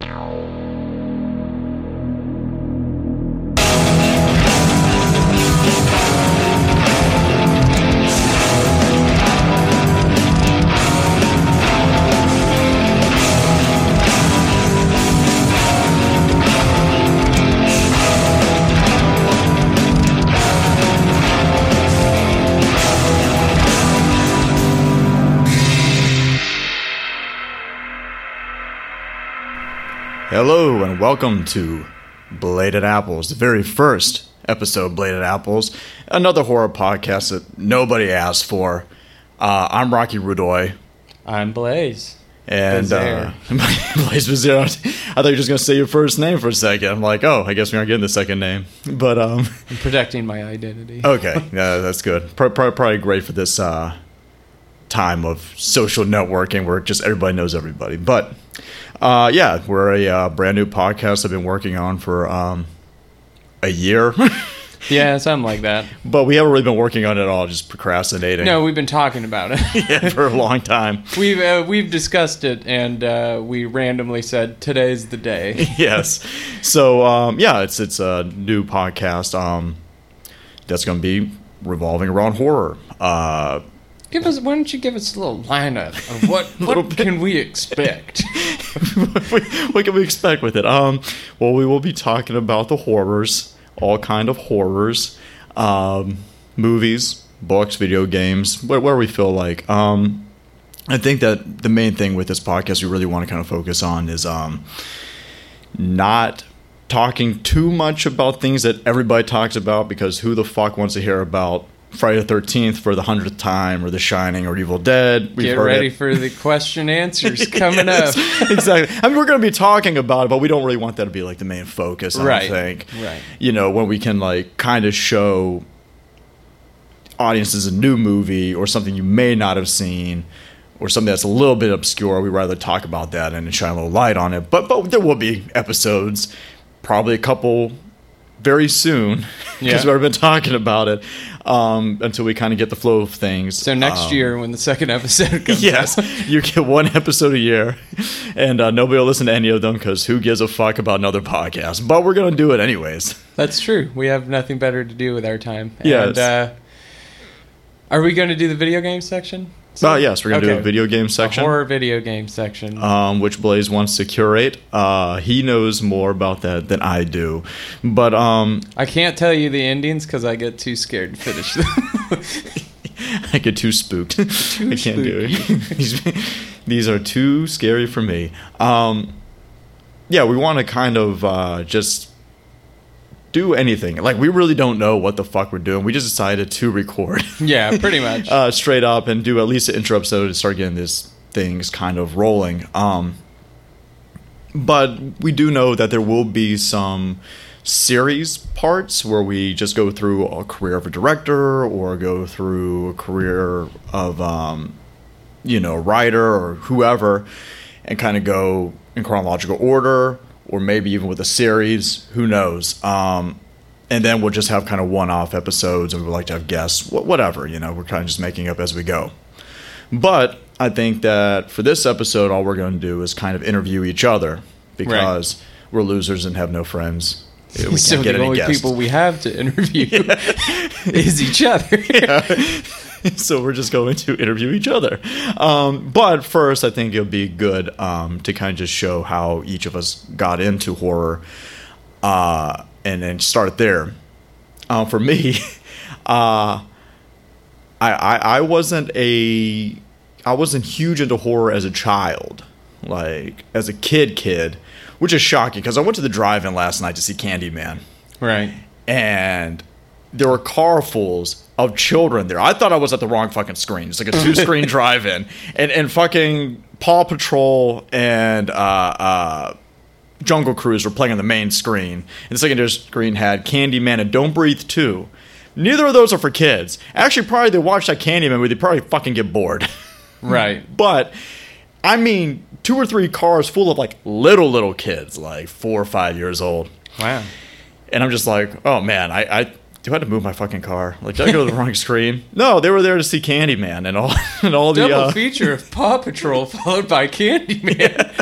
Ow. Hello and welcome to Bladed Apples, the very first episode of Bladed Apples, another horror podcast that nobody asked for. Uh, I'm Rocky Rudoy, I'm Blaze. and uh. Blaze Bazaar. I thought you were just gonna say your first name for a second. I'm like, oh, I guess we aren't getting the second name, but um, I'm protecting my identity. okay, yeah, that's good. Pro- pro- probably great for this uh, time of social networking where just everybody knows everybody. But uh, yeah, we're a uh, brand new podcast I've been working on for um, a year, Yeah, something like that. but we haven't really been working on it at all, just procrastinating No, we've been talking about it. yeah, for a long time. we've uh, we've discussed it, and uh, we randomly said today's the day. yes. So um, yeah, it's it's a new podcast um, that's going to be revolving around horror. Give us. Why don't you give us a little lineup of what what bit. can we expect? what can we expect with it? Um, well, we will be talking about the horrors, all kind of horrors, um, movies, books, video games, where, where we feel like. Um, I think that the main thing with this podcast we really want to kind of focus on is um, not talking too much about things that everybody talks about because who the fuck wants to hear about Friday the Thirteenth for the hundredth time or The Shining or Evil Dead? We've Get ready it. for the question answers coming Yes, up. exactly. I mean, we're going to be talking about it, but we don't really want that to be like the main focus. I Right. think. Right. You know, when we can like kind of show audiences a new movie or something you may not have seen. Or something that's a little bit obscure, We'd rather talk about that and shine a little light on it. But but there will be episodes, probably a couple, very soon, because Yeah. we've been talking about it um, until we kind of get the flow of things. So next Um, year, when the second episode comes, Yes, out, you get one episode a year, and uh, nobody will listen to any of them because who gives a fuck about another podcast? But we're gonna do it anyways. that's true. We have nothing better to do with our time. Yes. And, uh, are we going to do the video game section? Oh yes, we're gonna do a video game section, horror video game section. um, which Blaze wants to curate. Uh, he knows more about that than I do, but um, I can't tell you the endings because I get too scared to finish them. I get too spooked. I can't do it. These- These are too scary for me. Um, yeah, we want to kind of uh, just do anything. Like we really don't know what the fuck we're doing. We just decided to record yeah, pretty much. uh, straight up and do at least an intro episode to start getting these things kind of rolling. Um, but we do know that there will be some series parts where we just go through a career of a director or go through a career of um, you know a writer or whoever and kind of go in chronological order or maybe even with a series who knows? Um, and then we'll just have kind of one-off episodes and we would like to have guests wh- whatever you know we're kind of just making up as we go. But i think that for this episode all we're going to do is kind of interview each other because we're losers and have no friends. We can't so get the any only guests. people we have to interview is each other. so we're just going to interview each other. Um, but first, I think it'll be good um, to kind of just show how each of us got into horror, uh, and then start there. Uh, for me, uh, I, I I wasn't a I wasn't huge into horror as a child, like as a kid kid, which is shocking because I went to the drive-in last night to see Candyman right. and there were carfuls of children there. I thought I was at the wrong fucking screen. It's like a two screen drive in. And and fucking Paw Patrol and uh, uh, Jungle Cruise were playing on the main screen. And the secondary screen had Candyman and Don't Breathe 2. Neither of those are for kids. Actually, probably they watch that Candyman movie, they probably fucking get bored. Right. but I mean, two or three cars full of like little little kids, like four or five years old. Wow. And I'm just like, oh man, I, I do I have to move my fucking car? Like, did I go to the wrong screen? No, they were there to see Candyman and all and all the Double uh, feature of Paw Patrol followed by Candyman.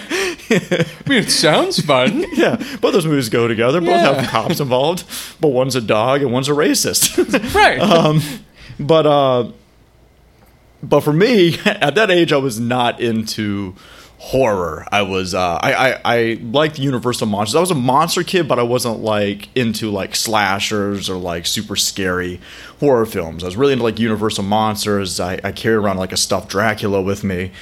I mean, it sounds fun. yeah, both those movies go together. Both Yeah. have cops involved, but one's a dog and one's a racist. right. um, but uh, but for me, at that age, I was not into horror. I was uh, I, I I liked Universal monsters. I was a monster kid, but I wasn't like into like slashers or like super scary horror films. I was really into like Universal monsters. I, I carried around like a stuffed Dracula with me.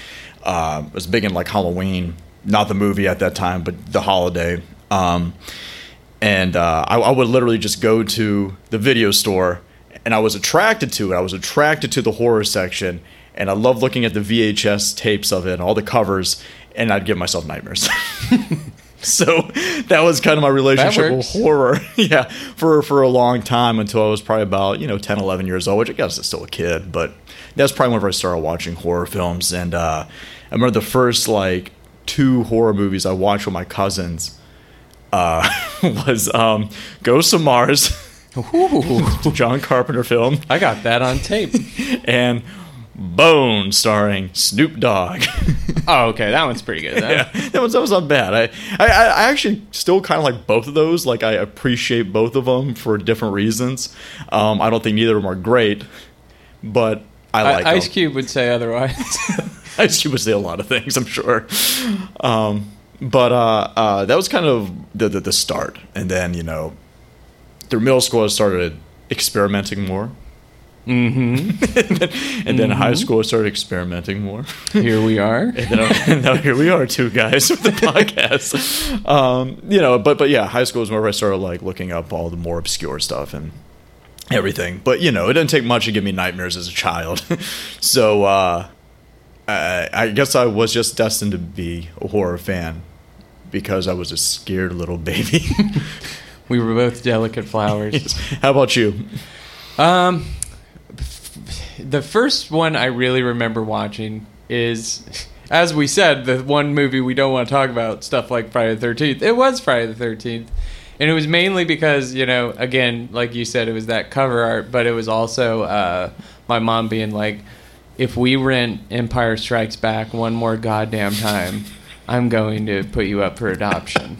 Uh, I was big in like Halloween, not the movie at that time, but the holiday. Um, and uh, I, I would literally just go to the video store and I was attracted to it. I was attracted to the horror section, and I loved looking at the VHS tapes of it, and all the covers, and I'd give myself nightmares. so that was kind of my relationship with horror, yeah, for for a long time until I was probably about you know 10, 11 years old, which I guess is still a kid, but that's probably whenever I started watching horror films. And uh, I remember the first like two horror movies I watched with my cousins uh, was um, Ghosts of Mars, Ooh, John Carpenter film, I got that on tape. and Bone, starring Snoop Dogg. Oh, okay, that one's pretty good. Though. yeah, that one's that was not bad. I I, I actually still kind of like both of those. Like I appreciate both of them for different reasons. Um, I don't think neither of them are great, but I I- like Ice them. Cube would say otherwise. Ice Cube would say a lot of things, I'm sure. Um, but uh, uh, that was kind of the, the the start, and then you know, through middle school, I started experimenting more, mm-hmm. and then high school, I started experimenting more. Here we are. and then and now here we are, two guys with the podcast. Um, you know, but but yeah, high school is where I started like looking up all the more obscure stuff and everything. But you know, it didn't take much to give me nightmares as a child. so uh, I, I guess I was just destined to be a horror fan because I was a scared little baby. We were both delicate flowers. How about you? Um, the first one I really remember watching is, as we said, the one movie we don't want to talk about stuff like Friday the Thirteenth. It was Friday the Thirteenth, and it was mainly because you know, again, like you said, it was that cover art, but it was also uh, my mom being like, "If we rent Empire Strikes Back one more goddamn time, I'm going to put you up for adoption."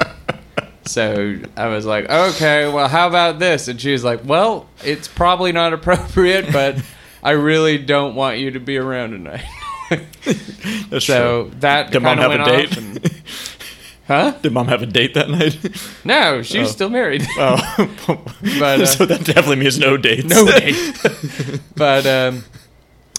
So I was like, okay, well, how about this? And she was like, well, it's probably not appropriate, but I really don't want you to be around tonight. That's so true. that Did mom have a date? And, huh? Did mom have a date that night? No, she's Oh. still married. Oh, But, uh, so that definitely means no dates. no date. but um,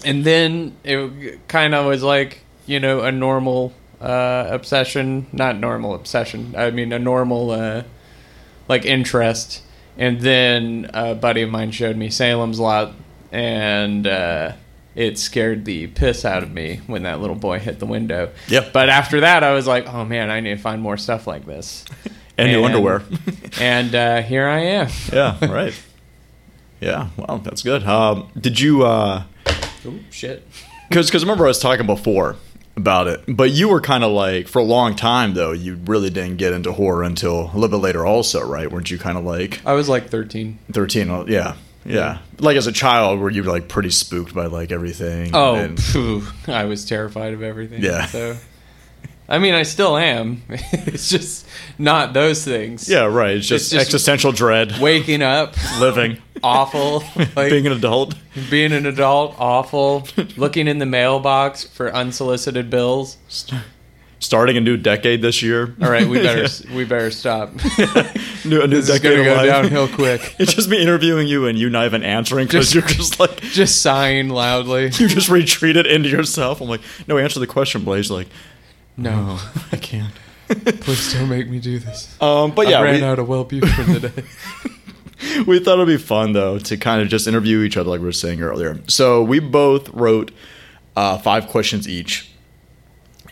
and then it kind of was like you know a normal uh, obsession, not normal obsession. I mean a normal uh, like interest. And then a buddy of mine showed me Salem's Lot, and uh, it scared the piss out of me when that little boy hit the window. Yep. But after that, I was like, oh man, I need to find more stuff like this. and new And- underwear. And uh, here I am. yeah, right. Yeah, well, that's good. Um, did you? uh Ooh, shit. Because because remember I was talking before about it, but you were kind of like for a long time though. You really didn't get into horror until a little bit later, also, right? Weren't you kind of like I was like 13. thirteen? Oh, Yeah, yeah. Like as a child, were you like pretty spooked by like everything? Oh, and- phew, I was terrified of everything. Yeah. So, I mean, I still am. it's just not those things. yeah, right. It's just, It's just- existential dread, Waking up, living, awful. Like being an adult. being an adult, awful. Looking in the mailbox for unsolicited bills. Starting a new decade this year. All right, we better we better stop. new, a new this is decade gonna go life. downhill quick. It's just me interviewing you and you not even answering because you're just like Just sighing loudly. you just retreated into yourself. I'm like, no, answer the question, Blaze. Like, No, I can't. please don't make me do this. Um, but yeah, I ran we, out of Wellbutrin today. we thought it'd be fun though to kind of just interview each other, like we were saying earlier. So we both wrote uh, five questions each.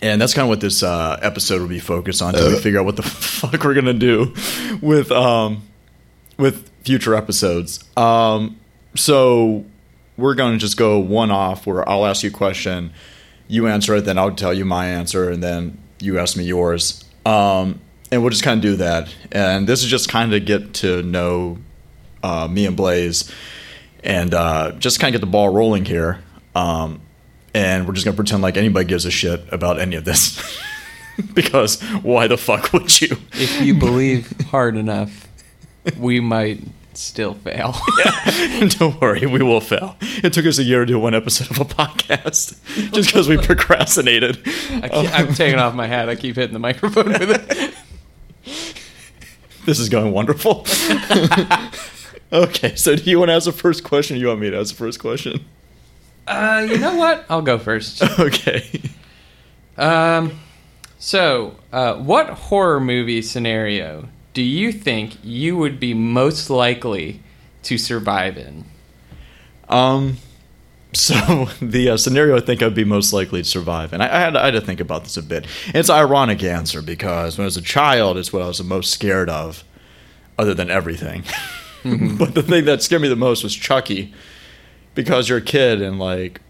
And that's kind of what this uh, episode will be focused on to we figure out what the fuck we're gonna do with um, with future episodes. Um, so we're gonna just go one off where I'll ask you a question, you answer it, then I'll tell you my answer, and then you ask me yours. Um, and we'll just kind of do that. And this is just kind of get to know uh, me and Blaze, and uh, just kind of get the ball rolling here. Um, and we're just gonna pretend like anybody gives a shit about any of this. because why the fuck would you? If you believe hard enough, we might still fail. Don't worry, we will fail. It took us a year to do one episode of a podcast just because we procrastinated. I keep, I'm taking off my hat. I keep hitting the microphone with it. This is going wonderful. okay, so do you want to ask the first question? Or you want me to ask the first question? Uh, you know what? I'll go first. Okay. Um, so, uh, what horror movie scenario do you think you would be most likely to survive in? Um, so the uh, scenario I think I'd be most likely to survive, and I, I, had, I had to think about this a bit. It's an ironic answer because when I was a child, it's what I was the most scared of, other than everything. but the thing that scared me the most was Chucky, because you're a kid and like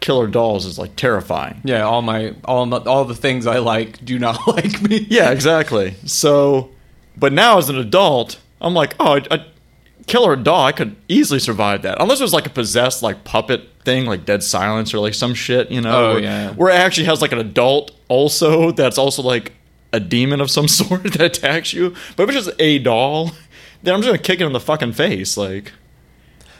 killer dolls is like terrifying. Yeah, all my all all the things I like do not like me. Yeah, exactly. So, but now as an adult, I'm like, oh, a killer doll, I could easily survive that. Unless it was like a possessed like puppet thing, like Dead Silence or like some shit, you know? Oh, where, yeah. Where it actually has like an adult also that's also like a demon of some sort that attacks you. But if it's just a doll, then I'm just gonna kick it in the fucking face. Like,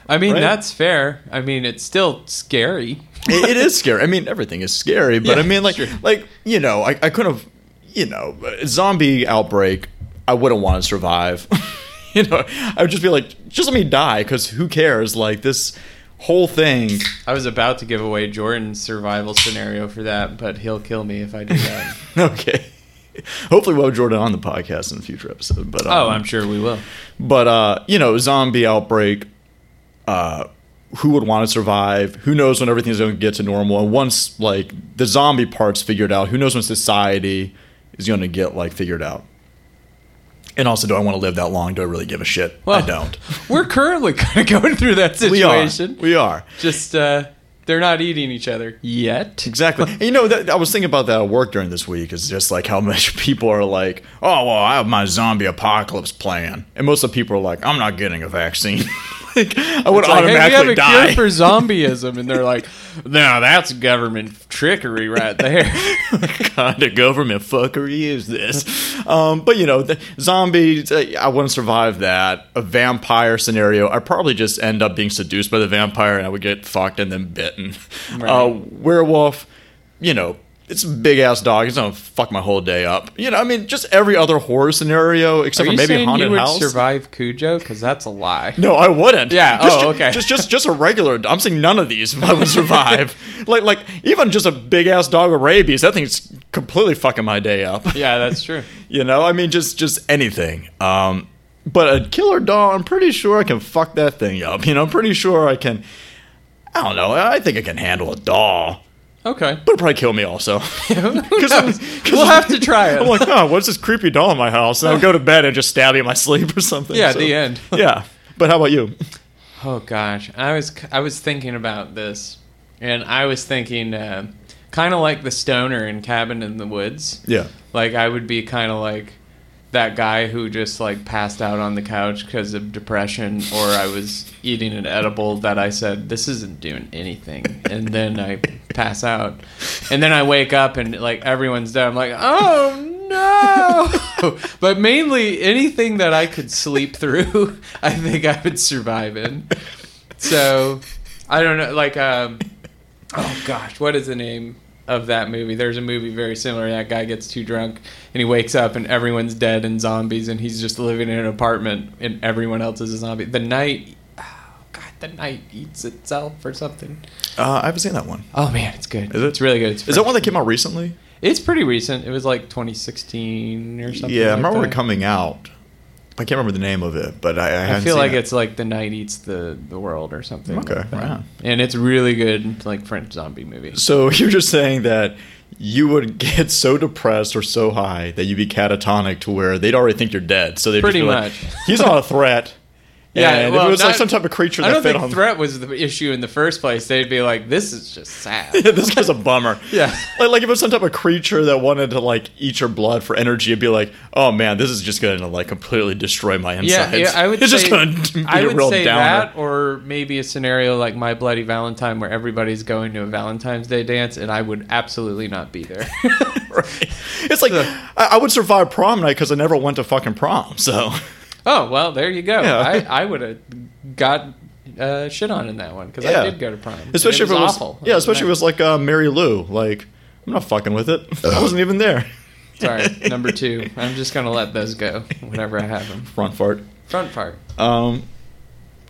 I mean Right. that's fair. I mean it's still scary. it, it is scary. I mean, everything is scary, but Yeah, I mean, like, sure. like you know, I, I couldn't have, you know, zombie outbreak. I wouldn't want to survive. you know, I would just be like, just let me die, because who cares? Like this whole thing. I was about to give away Jordan's survival scenario for that, but he'll kill me if I do that. okay. Hopefully, we'll have Jordan on the podcast in a future episode. But um, oh, I'm sure we will. But uh, you know, zombie outbreak. Uh, who would want to survive? Who knows when everything's going to get to normal? And once like the zombie part's figured out, who knows when society is going to get like figured out? And also, do I want to live that long? Do I really give a shit? I don't. We're currently kind of going through that situation. We are. situation. We are. Just uh, they're not eating each other yet. Exactly. And, you know, that, I was thinking about that at work during this week. Is just like how much people are like, "Oh, well, I have my zombie apocalypse plan," and most of the people are like, "I'm not getting a vaccine." Like, I would It's like, hey, we have a die. cure for zombieism, and they're like, "No, that's government trickery right there." what kind of government fuckery is this? Um, but you know, the zombies, uh, I wouldn't survive that. A vampire scenario, I'd probably just end up being seduced by the vampire and I would get fucked and then bitten. Right. Uh, werewolf, you know, it's a big ass dog. It's gonna fuck my whole day up. You know, I mean, just every other horror scenario except for maybe haunted you would house. survive Cujo? Because that's a lie. No, I wouldn't. Yeah, Just, oh, okay. Just, just, just a regular. I'm saying none of these I would survive. like, like even just a big ass dog with rabies. That thing's completely fucking my day up. Yeah, that's true. You know, I mean, just, just anything. Um, but a killer dog, I'm pretty sure I can fuck that thing up. You know, I'm pretty sure I can. I don't know. I think I can handle a doll, Okay. but it'll probably kill me also. Who knows? we'll have to try it. I'm like, oh, what's this creepy doll in my house? And I'll go to bed and just stab you in my sleep or something. yeah, So- the end. yeah. But how about you? Oh gosh, I was I was thinking about this, and I was thinking uh, kind of like the stoner in Cabin in the Woods. Yeah. Like I would be kind of like that guy who just like passed out on the couch because of depression, or I was eating an edible that I said this isn't doing anything, and then I pass out, and then I wake up and like everyone's dead. I'm like, oh no! but mainly anything that I could sleep through, I think I would survive in. So I don't know, like um, oh gosh, what is the name? Of that movie, there's a movie very similar. That guy gets too drunk and he wakes up and everyone's dead and zombies, and he's just living in an apartment and everyone else is a zombie. The night, the night eats itself or something. Uh, I haven't seen that one. Oh man, it's good. Is it? It's really good. It's Is that one that came out recently? It's pretty recent. It was like 2016 or something. yeah, I like remember that. it coming out. I can't remember the name of it, but I, I, I feel like it. it's like the night eats the the world or something. Okay, like on. And it's really good, like French zombie movie. So you're just saying that you would get so depressed or so high that you'd be catatonic to where they'd already think you're dead. So they'd Pretty be like, much. he's not a threat. Yeah, and well, if it was like some type of creature I that don't fed think on threat was the issue in the first place. They'd be like, "This is just sad." Yeah, this guy's a bummer. Yeah. Like, like if it was some type of creature that wanted to like eat your blood for energy, it'd be like, oh man, this is just gonna like completely destroy my Yeah, insides. yeah, I would It's say just gonna be I a would real say downer. that, or maybe a scenario like My Bloody Valentine, where everybody's going to a Valentine's Day dance, and I would absolutely not be there. right. it's like I, I would survive prom night because I never went to fucking prom. So Oh well, there you go. Yeah. I, I would have got uh, shit on in that one because Yeah. I did go to Prime. especially it was if it was awful. yeah, especially if it was like uh, Mary Lou. Like I'm not fucking with it. I wasn't even there. Sorry, number two. I'm just gonna let those go whenever I have them. Front fart. Front part. Um,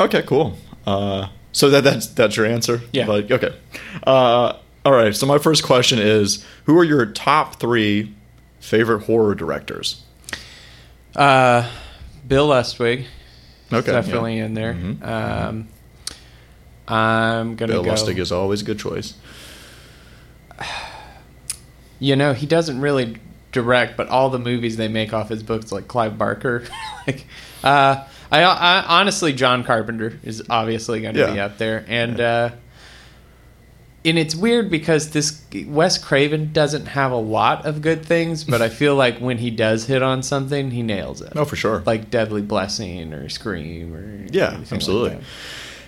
okay, cool. Uh, so that that's that's your answer. Yeah. Like, okay. Uh, all right. So my first question is: Who are your top three favorite horror directors? Uh, Bill Lustig, Okay. definitely in there. Mhm. Um, I'm gonna Bill go. Lustig is always a good choice. You know, he doesn't really direct, but all the movies they make off his books, like Clive Barker, like, uh, I, I honestly, John Carpenter is obviously going to be Yeah. up there, and uh, and it's weird because this Wes Craven doesn't have a lot of good things, but I feel like when he does hit on something, he nails it. No, for sure. like Deadly Blessing or Scream or Yeah, anything like absolutely.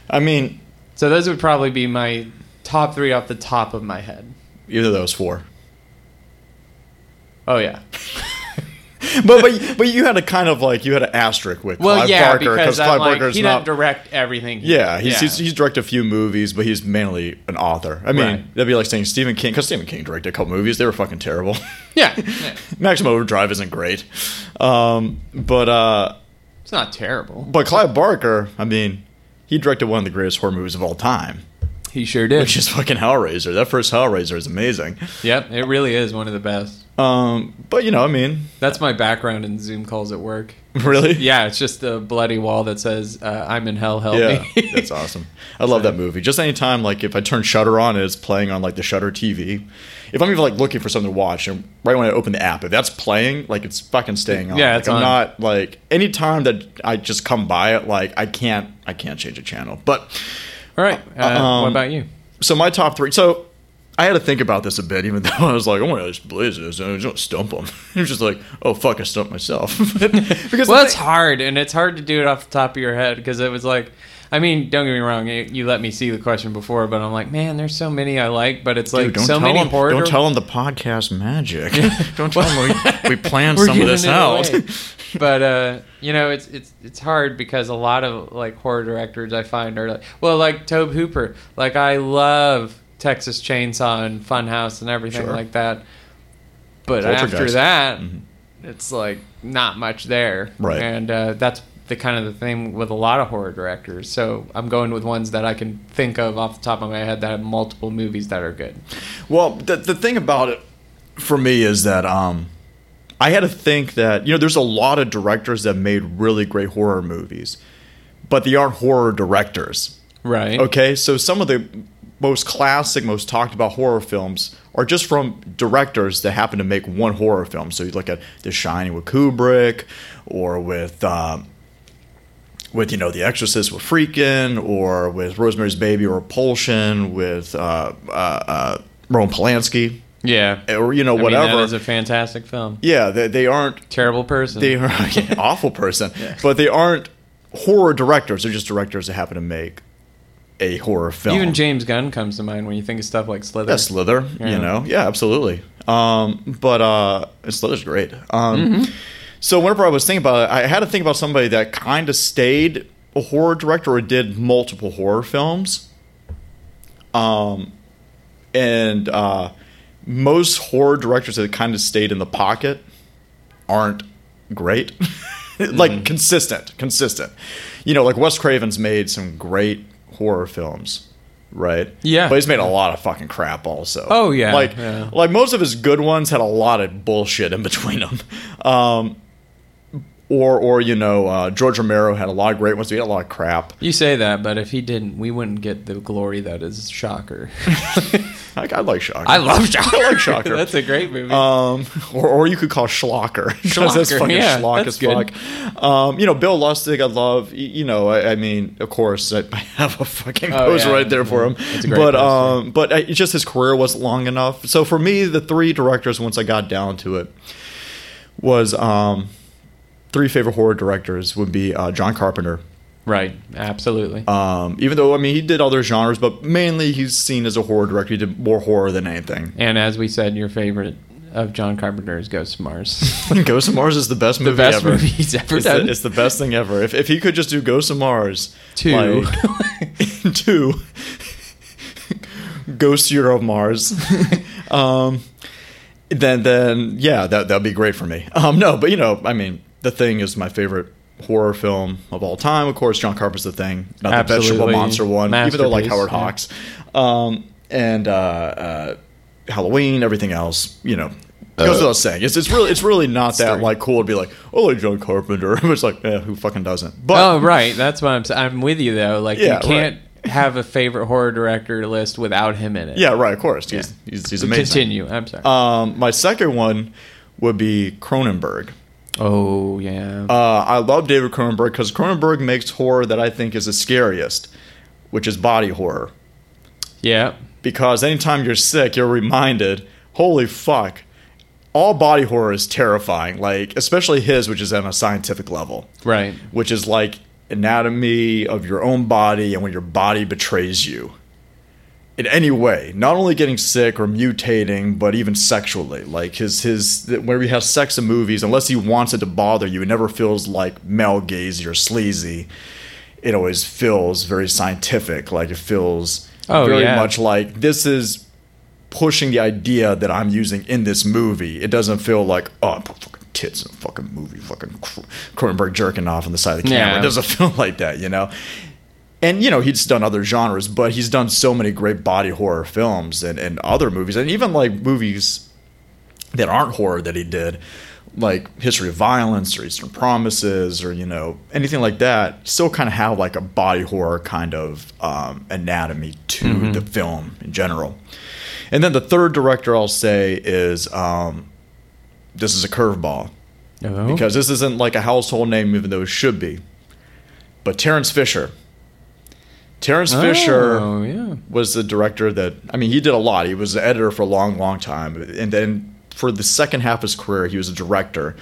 I mean, so those would probably be my top three off the top of my head. either of those four. Oh yeah. but but but you had a kind of like you had an asterisk with Well, Clive yeah, Barker because Clive like, Barker's he not. direct everything. he- yeah, he's, He's, he's directed a few movies, but he's mainly an author. I mean, Right. that'd be like saying Stephen King, because Stephen King directed a couple movies. They were fucking terrible. yeah. yeah. Maximum Overdrive isn't great, um, but uh, It's not terrible. but Clive Barker, I mean, he directed one of the greatest horror movies of all time, He sure did. which is fucking Hellraiser. That first Hellraiser is amazing. yep, it really is one of the best. Um, but you know, I mean, That's my background in Zoom calls at work. really, Yeah, it's just a bloody wall that says uh, "I'm in hell, help Yeah, me." that's awesome. I love that movie. Just anytime, like if I turn Shudder on, and it's playing on like the Shudder TV. If I'm even like looking for something to watch, and right when I open the app, if that's playing, like it's fucking staying on. Yeah, like, it's I'm not like anytime that I just come by it, like I can't, I can't change a channel. But All right. Uh, Um, what about you? so my top three. So I had to think about this a bit, even though I was like, "Oh my god, just blaze this," and I don't stump them. It was just like, "Oh fuck, I stumped myself." because Well, it's thing- hard, and it's hard to do it off the top of your head because it was like, I mean, don't get me wrong, you, you let me see the question before, but I'm like, man, there's so many I like, but it's like Dude, don't so tell many them, horror. Don't tell them the podcast magic. don't tell them we, we planned some of this out. but uh, you know, it's it's it's hard because a lot of like horror directors I find are like, well, like Tobe Hooper. Like I love Texas Chainsaw and Funhouse and everything Sure. like that. But after that, Mhm. it's like not much there. Right. And uh, that's the kind of the thing with a lot of horror directors. So I'm going with ones that I can think of off the top of my head that have multiple movies that are good. Well, the the thing about it for me is that um, I had to think that you know there's a lot of directors that made really great horror movies, but they aren't horror directors. Right. Okay, so some of the most classic, most talked about horror films are just from directors that happen to make one horror film. So you look at The Shining with Kubrick, or with um, with you know The Exorcist with Friedkin, or with Rosemary's Baby or Repulsion with uh, uh, uh, Roman Polanski, Yeah. or you know I mean, whatever. that is a fantastic film. yeah, they, they aren't Terrible person. they are an awful person, but they aren't horror directors. They're just directors that happen to make a horror film. Even James Gunn comes to mind when you think of stuff like Slither. Yeah, Slither, Yeah. you know, yeah, absolutely. Um, but uh, Slither's great. Um, So whenever I was thinking about it, I had to think about somebody that kind of stayed a horror director or did multiple horror films. Um, and uh, most horror directors that kind of stayed in the pocket aren't great. like consistent, consistent. You know, like Wes Craven's made some great horror films, right? Yeah. But he's made a lot of fucking crap also. Oh, yeah, Like yeah. like most of his good ones had a lot of bullshit in between them. Um or or you know, uh, George Romero had a lot of great ones, he had a lot of crap. You say that, but if he didn't, we wouldn't get the glory that is Shocker. I, I like Shocker. I love Shocker. I like Shocker. That's a great movie. Um, or, or you could call Schlocker. 'Cause that's Schlocker, fucking yeah, schlock that's as good. fuck. Um, you know, Bill Lustig, I love. You know, I, I mean, of course, I, I have a fucking Oh, yeah, right there for him. It's a great but um, but I, just his career wasn't long enough. So for me, the three directors, once I got down to it, was um, three favorite horror directors would be uh, John Carpenter. right. Absolutely. Um, even though I mean he did other genres, but mainly he's seen as a horror director. He did more horror than anything. and as we said, your favorite of John Carpenter's Ghost of Mars. Ghost of Mars is the best movie the best ever. movie he's ever It's done. the, it's the best thing ever. If, if he could just do Ghost of Mars, Two. like, two, Ghost Year of Mars, um, then then yeah, that that'd be great for me. Um, no, but you know, I mean, The Thing is my favorite horror film of all time. Of course, John Carpenter's The Thing, not the vegetable monster one, even though I like Howard Masterpiece, Hawks, um, and uh, uh, Halloween, everything else, you know. Goes without saying, it's, it's really it's really not that like cool to be like, oh, like John Carpenter. it's like, yeah, who fucking doesn't? But oh, right. That's what I'm saying. I'm with you though. Like Yeah, you can't have a favorite horror director list without him in it. yeah, right, of course, he's he's, he's amazing. Continue. I'm sorry. Um, my second one would be Cronenberg. Oh yeah. Uh, I love David Cronenberg because Cronenberg makes horror that I think is the scariest, which is body horror. yeah. Because anytime you're sick, you're reminded, holy fuck, all body horror is terrifying. Like, especially his, which is on a scientific level, Right. which is like anatomy of your own body and when your body betrays you. In any way, not only getting sick or mutating, but even sexually. Like his his where he has sex in movies, unless he wants it to bother you, it never feels like male gazy or sleazy. It always feels very scientific. Like it feels Oh, very yeah. much like this is pushing the idea that I'm using in this movie. It doesn't feel like oh, fucking tits in a fucking movie, fucking Cronenberg jerking off on the side of the camera. Yeah. It doesn't feel like that, you know. And you know he's done other genres, but he's done so many great body horror films and, and other movies, and even like movies that aren't horror that he did, like History of Violence or Eastern Promises or you know anything like that. Still kind of have like a body horror kind of um, anatomy to the film in general. And then the third director I'll say is um, this is a curveball Oh. because this isn't like a household name, even though it should be. But Terrence Fisher. Terrence Fisher Oh yeah. was the director that I mean he did a lot. He was the editor for a long, long time, and then for the second half of his career, he was a director.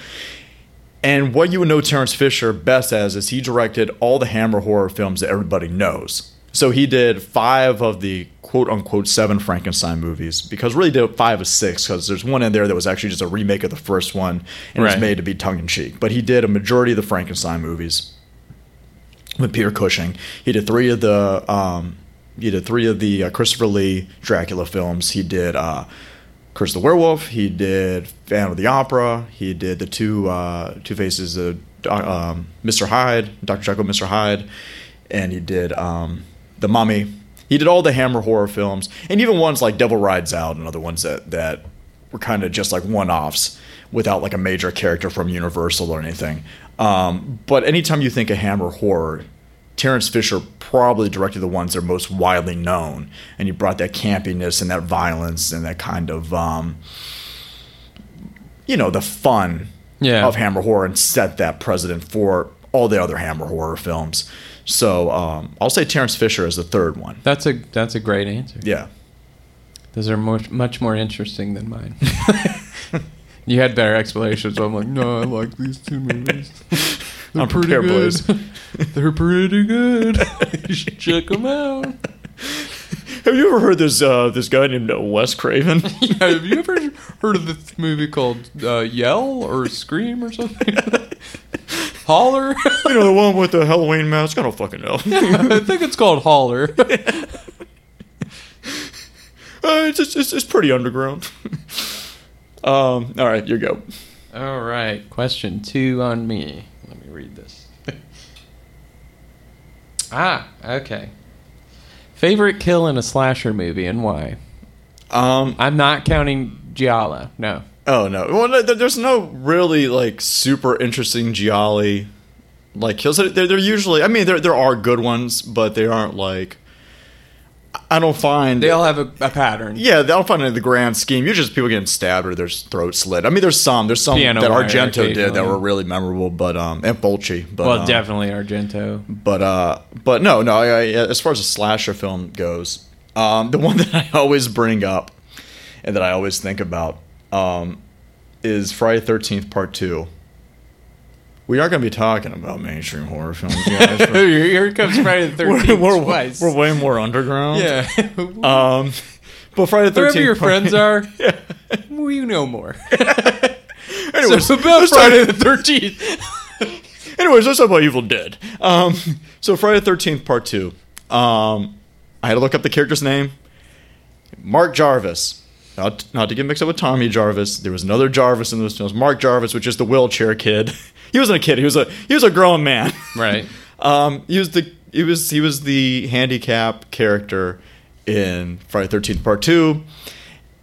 And what you would know Terrence Fisher best as is he directed all the Hammer horror films that everybody knows. So he did five of the quote unquote seven Frankenstein movies because really did five of six because there's one in there that was actually just a remake of the first one and it was made to be tongue in cheek. But he did a majority of the Frankenstein movies with Peter Cushing. He did three of the um, he did three of the uh, Christopher Lee Dracula films. He did uh, Curse the Werewolf. He did Phantom of the Opera. He did the two uh, Two Faces of um, Mr. Hyde, Doctor Jekyll, Mr. Hyde, and he did um, the Mummy. He did all the Hammer horror films, and even ones like Devil Rides Out and other ones that that were kind of just like one offs without like a major character from Universal or anything. Um, but anytime you think of Hammer horror, Terrence Fisher probably directed the ones that are most widely known, and he brought that campiness and that violence and that kind of, um, you know, the fun Yeah. of Hammer horror and set that precedent for all the other Hammer horror films. So um, I'll say Terrence Fisher is the third one. That's a that's a great answer. Yeah. Those are much much more interesting than mine. you had better explanations. So I'm like, no, I like these two movies. They're I'm pretty good. They're pretty good. you should check them out. Have you ever heard this uh, this guy named uh, Wes Craven? Yeah, have you ever heard of this movie called uh, Yell or Scream or something? Holler? you know the one with the Halloween mask. I don't fucking know. I think it's called Holler. Uh, it's, it's it's pretty underground. Um. All right, you go. All right, question two on me. Let me read this. ah, okay. Favorite kill in a slasher movie and why? Um. I'm not counting Giallo. No. Oh no. Well, no, there's no really like super interesting gialli like kills. They're, they're usually. I mean, there there are good ones, but they aren't like. I don't find They all have a, a pattern. Yeah, I don't find in the grand scheme. Usually, just people getting stabbed or their throat slit. I mean, there's some. There's some Piano that Argento did that were really memorable, but um, and Fulci. But well, um, definitely Argento. But uh, but no, no. I, I, as far as a slasher film goes, um, the one that I always bring up and that I always think about um, is Friday Thirteenth Part Two. We are going to be talking about mainstream horror films, guys. Here comes Friday the we're, 13th we're, twice. we're way more underground. yeah. Um, but Friday the Wherever Thirteenth. your friends are, Yeah. we know more. Anyways, so about Friday the Thirteenth. Anyways, let's talk about Evil Dead. Um, so Friday the Thirteenth Part Two. Um, I had to look up the character's name. Mark Jarvis. Not, not to get mixed up with Tommy Jarvis. There was another Jarvis in this film. It was Mark Jarvis, which is the wheelchair kid. He wasn't a kid. He was a he was a grown man. Right. Um, he was the he was he was the handicap character in Friday Thirteenth Part Two,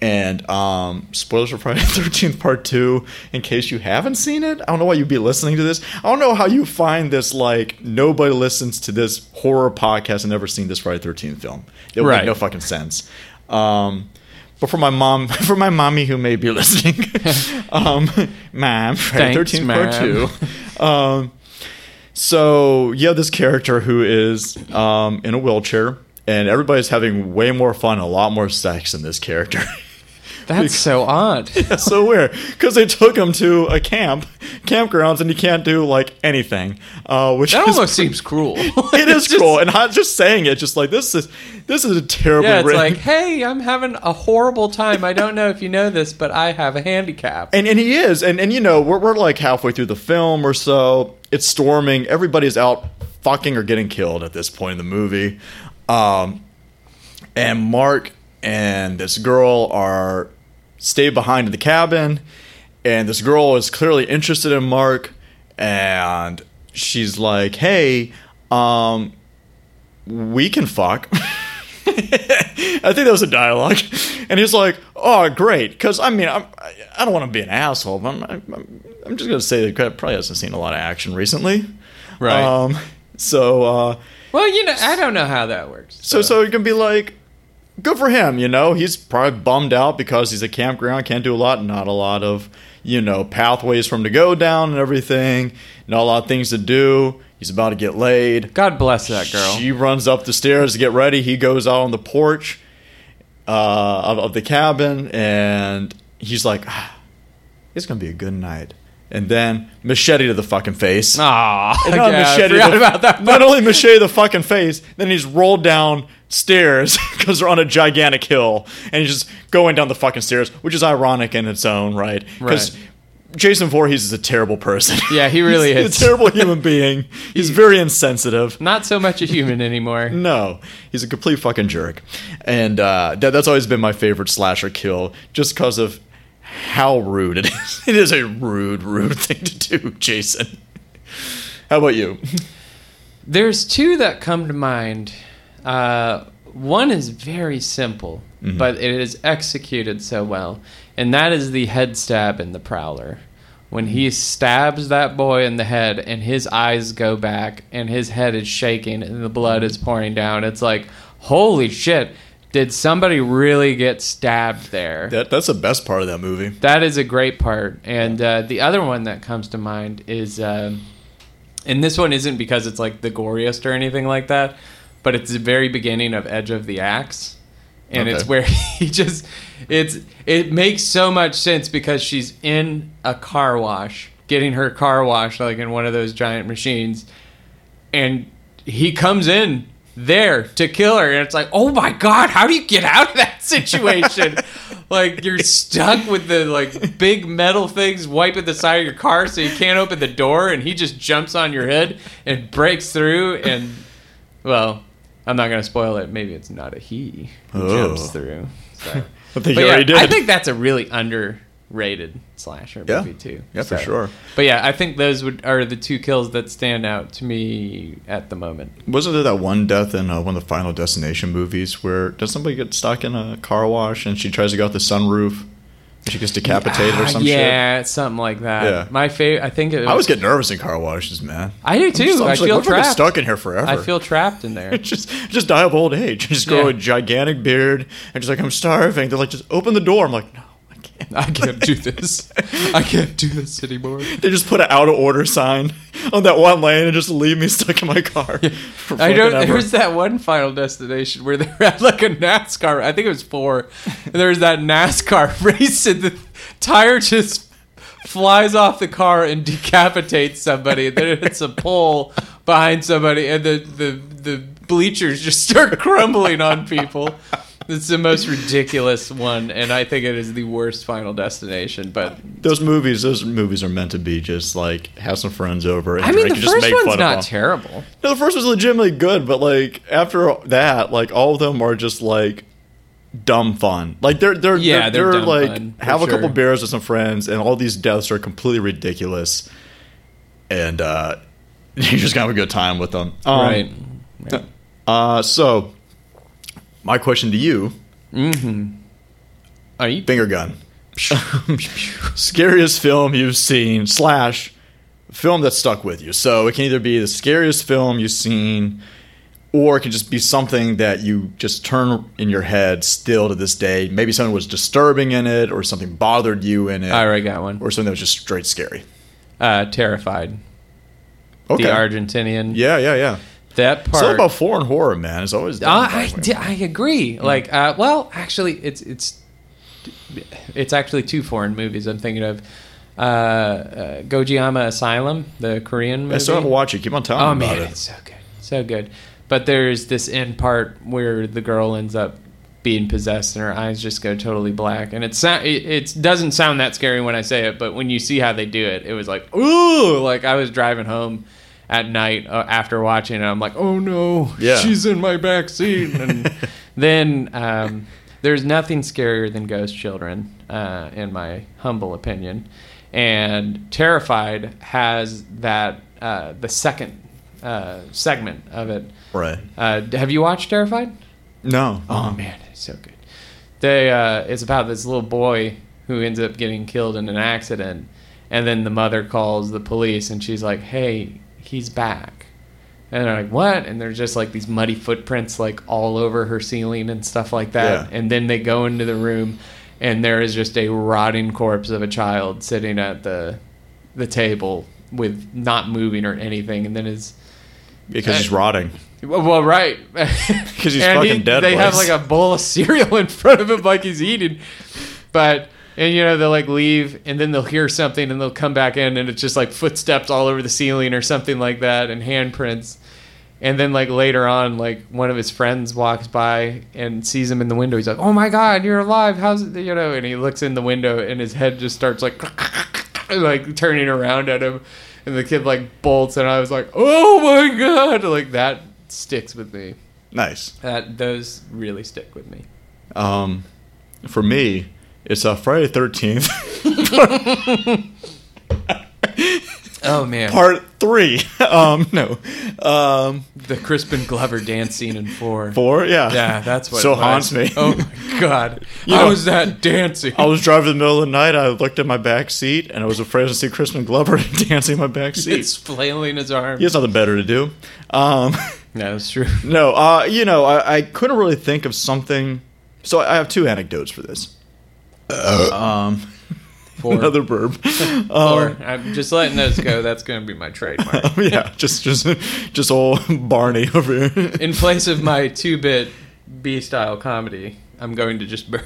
and um, spoilers for Friday the Thirteenth Part Two. In case you haven't seen it, I don't know why you'd be listening to this. I don't know how you find this like nobody listens to this horror podcast and never seen this Friday the Thirteenth film. It would Right. make no fucking sense. Um, but for my mom, for my mommy who may be listening, um, ma'am, Friday Thirteenth Part. Two. Um, so yeah, this character who is um, in a wheelchair, and everybody's having way more fun, a lot more sex in this character. That's so odd. That's so weird because they took him to a camp, campgrounds, and he can't do like anything, uh, which That is almost seems cruel. it is cruel, And I'm just saying it, just like this is this is a terribly Yeah, it's written. like, hey, I'm having a horrible time. I don't know if you know this, but I have a handicap. And and he is, and and you know, we're we're like halfway through the film or so. It's storming. Everybody's out fucking or getting killed at this point in the movie. Um, and Mark and this girl are stay behind in the cabin, and this girl is clearly interested in Mark, and she's like, "Hey, um, we can fuck." I think that was a dialogue, and he's like, "Oh, great," because I mean, I'm, I don't want to be an asshole, but I'm, I'm, I'm just gonna say that probably hasn't seen a lot of action recently, Right. Um, so, uh, well, you know, I don't know how that works. so, so you can be like, good for him, you know. He's probably bummed out because he's a campground, can't do a lot, not a lot of, you know, pathways for him to go down and everything, not a lot of things to do. He's about to get laid. God bless that girl. She runs up the stairs to get ready. He goes out on the porch uh, of, of the cabin, and he's like, ah, "It's gonna be a good night." And then machete to the fucking face. And not yeah, I machete forgot the- about that. Not only machete to the fucking face, then he's rolled down stairs because they're on a gigantic hill, and he's just going down the fucking stairs, which is ironic in its own right. Because Right. Jason Voorhees is a terrible person. Yeah, he really He's is. a terrible human being. He's very insensitive. Not so much a human anymore. No, he's a complete fucking jerk, and uh, that, that's always been my favorite slasher kill, just because of how rude it is. It is a rude, rude thing to do, Jason. How about you? There's two that come to mind. Uh, one is very simple, Mm-hmm. but it is executed so well, and that is the head stab in the Prowler. When he stabs that boy in the head, and his eyes go back, and his head is shaking, and the blood is pouring down, it's like, holy shit! Did somebody really get stabbed there? That that's the best part of that movie. That is a great part. And uh, the other one that comes to mind is, um, and this one isn't because it's like the goriest or anything like that, but it's the very beginning of Edge of the Axe. And it's where he just, it's, it makes so much sense because she's in a car wash, getting her car washed like in one of those giant machines. And he comes in there to kill her. And it's like, oh my God, how do you get out of that situation? like you're stuck with the like big metal things wiping the side of your car so you can't open the door and he just jumps on your head and breaks through and well i'm not going to spoil it maybe it's not a he who Oh. jumps through so. I think yeah, already did. i think that's a really underrated slasher Yeah. movie too Yeah, for sure. but yeah i think those would are the two kills that stand out to me at the moment Wasn't there that one death in uh, one of the Final Destination movies where does somebody get stuck in a car wash and she tries to go out the sunroof she gets decapitated or Ah, some shit? yeah something like that Yeah. my favorite i think it was, I always get nervous in car washes, man. i do too I'm just- I'm i just like, feel what if I get trapped stuck in here forever. i feel trapped in there just just die of old age. Just grow Yeah. a gigantic beard and just like I'm starving. They're like, just open the door. I'm like, no, I can't. Do this. I can't do this anymore. They just put an out of order sign on that one lane and just leave me stuck in my car. for I don't. fucking ever. There was that one Final Destination where they had like a NASCAR. I think it was four. And there was that NASCAR race, and the tire just flies off the car and decapitates somebody. And then it hits a pole behind somebody, and the the the bleachers just start crumbling on people. It's the most ridiculous one, and I think it is the worst Final Destination. But those movies, those movies are meant to be just like have some friends over. And I mean, the just first make one's not terrible. No, the first was legitimately good, but like after that, like all of them are just like dumb fun. Like they're they're Yeah, they're, they're like fun, have a couple beers with some friends, and all these deaths are completely ridiculous, and uh, you just gonna have a good time with them. Um, right. Uh, so my question to you, Mm-hmm. Are you? finger gun, scariest film you've seen slash film that stuck with you. So it can either be the scariest film you've seen, or it can just be something that you just turn in your head still to this day. Maybe something was disturbing in it, or something bothered you in it, I already got one. or something that was just straight scary. Uh, Terrified. Okay. The Argentinian. yeah, yeah, yeah. That It's all about foreign horror, man. It's always. Uh, I, I agree. Like, uh, well, actually, it's it's it's actually two foreign movies. I'm thinking of uh, uh, Gonjiam Asylum, the Korean movie. I still haven't watched it. Keep on telling Oh me about man, it. it's so good, so good. But there's this end part where the girl ends up being possessed and her eyes just go totally black, and it sound it, it doesn't sound that scary when I say it, but when you see how they do it, it was like ooh, like I was driving home at night uh, after watching it, I'm like, oh no, Yeah. she's in my back seat, and then um, there's nothing scarier than ghost children, uh, in my humble opinion, and Terrified has that uh, the second uh, segment of it. Right. Uh, have you watched Terrified? No. Oh man, it's so good. They uh, it's about this little boy who ends up getting killed in an accident, and then the mother calls the police, and she's like, "Hey, he's back." And they're like, "What?" And there's just like these muddy footprints like all over her ceiling and stuff like that. Yeah. And then they go into the room, and there is just a rotting corpse of a child sitting at the the table with not moving or anything. And then his because he's uh, rotting. well, well, right. 'Cause he's And fucking dead, They have like a bowl of cereal in front of him, like he's eating. But and you know they'll like leave, and then they'll hear something, and they'll come back in, and it's just like footsteps all over the ceiling or something like that, and handprints. And then like later on, like one of his friends walks by and sees him in the window. He's like, "Oh my god, you're alive! How's it?" You know? And he looks in the window, and his head just starts like like turning around at him and the kid like bolts and i was like oh my god like that sticks with me Nice. that those really stick with me Um, for me, it's uh, Friday Thirteenth oh man Part Three. Um, no, um, the crispin glover dance scene in four four. Yeah, yeah that's what so it haunts me. oh my god You how know- was that dancing I was driving in the middle of the night. I looked at my back seat, and I was afraid to see Crispin Glover dancing in my back seat. it's flailing his arm He has nothing better to do. Um, no that's true no, uh, you know, I, I couldn't really think of something. So I have two anecdotes for this. Um, four another burp. Um, i'm just letting those go. That's going to be my trademark. Yeah, just just just old Barney over here. in place of my two-bit b-style comedy i'm going to just burp.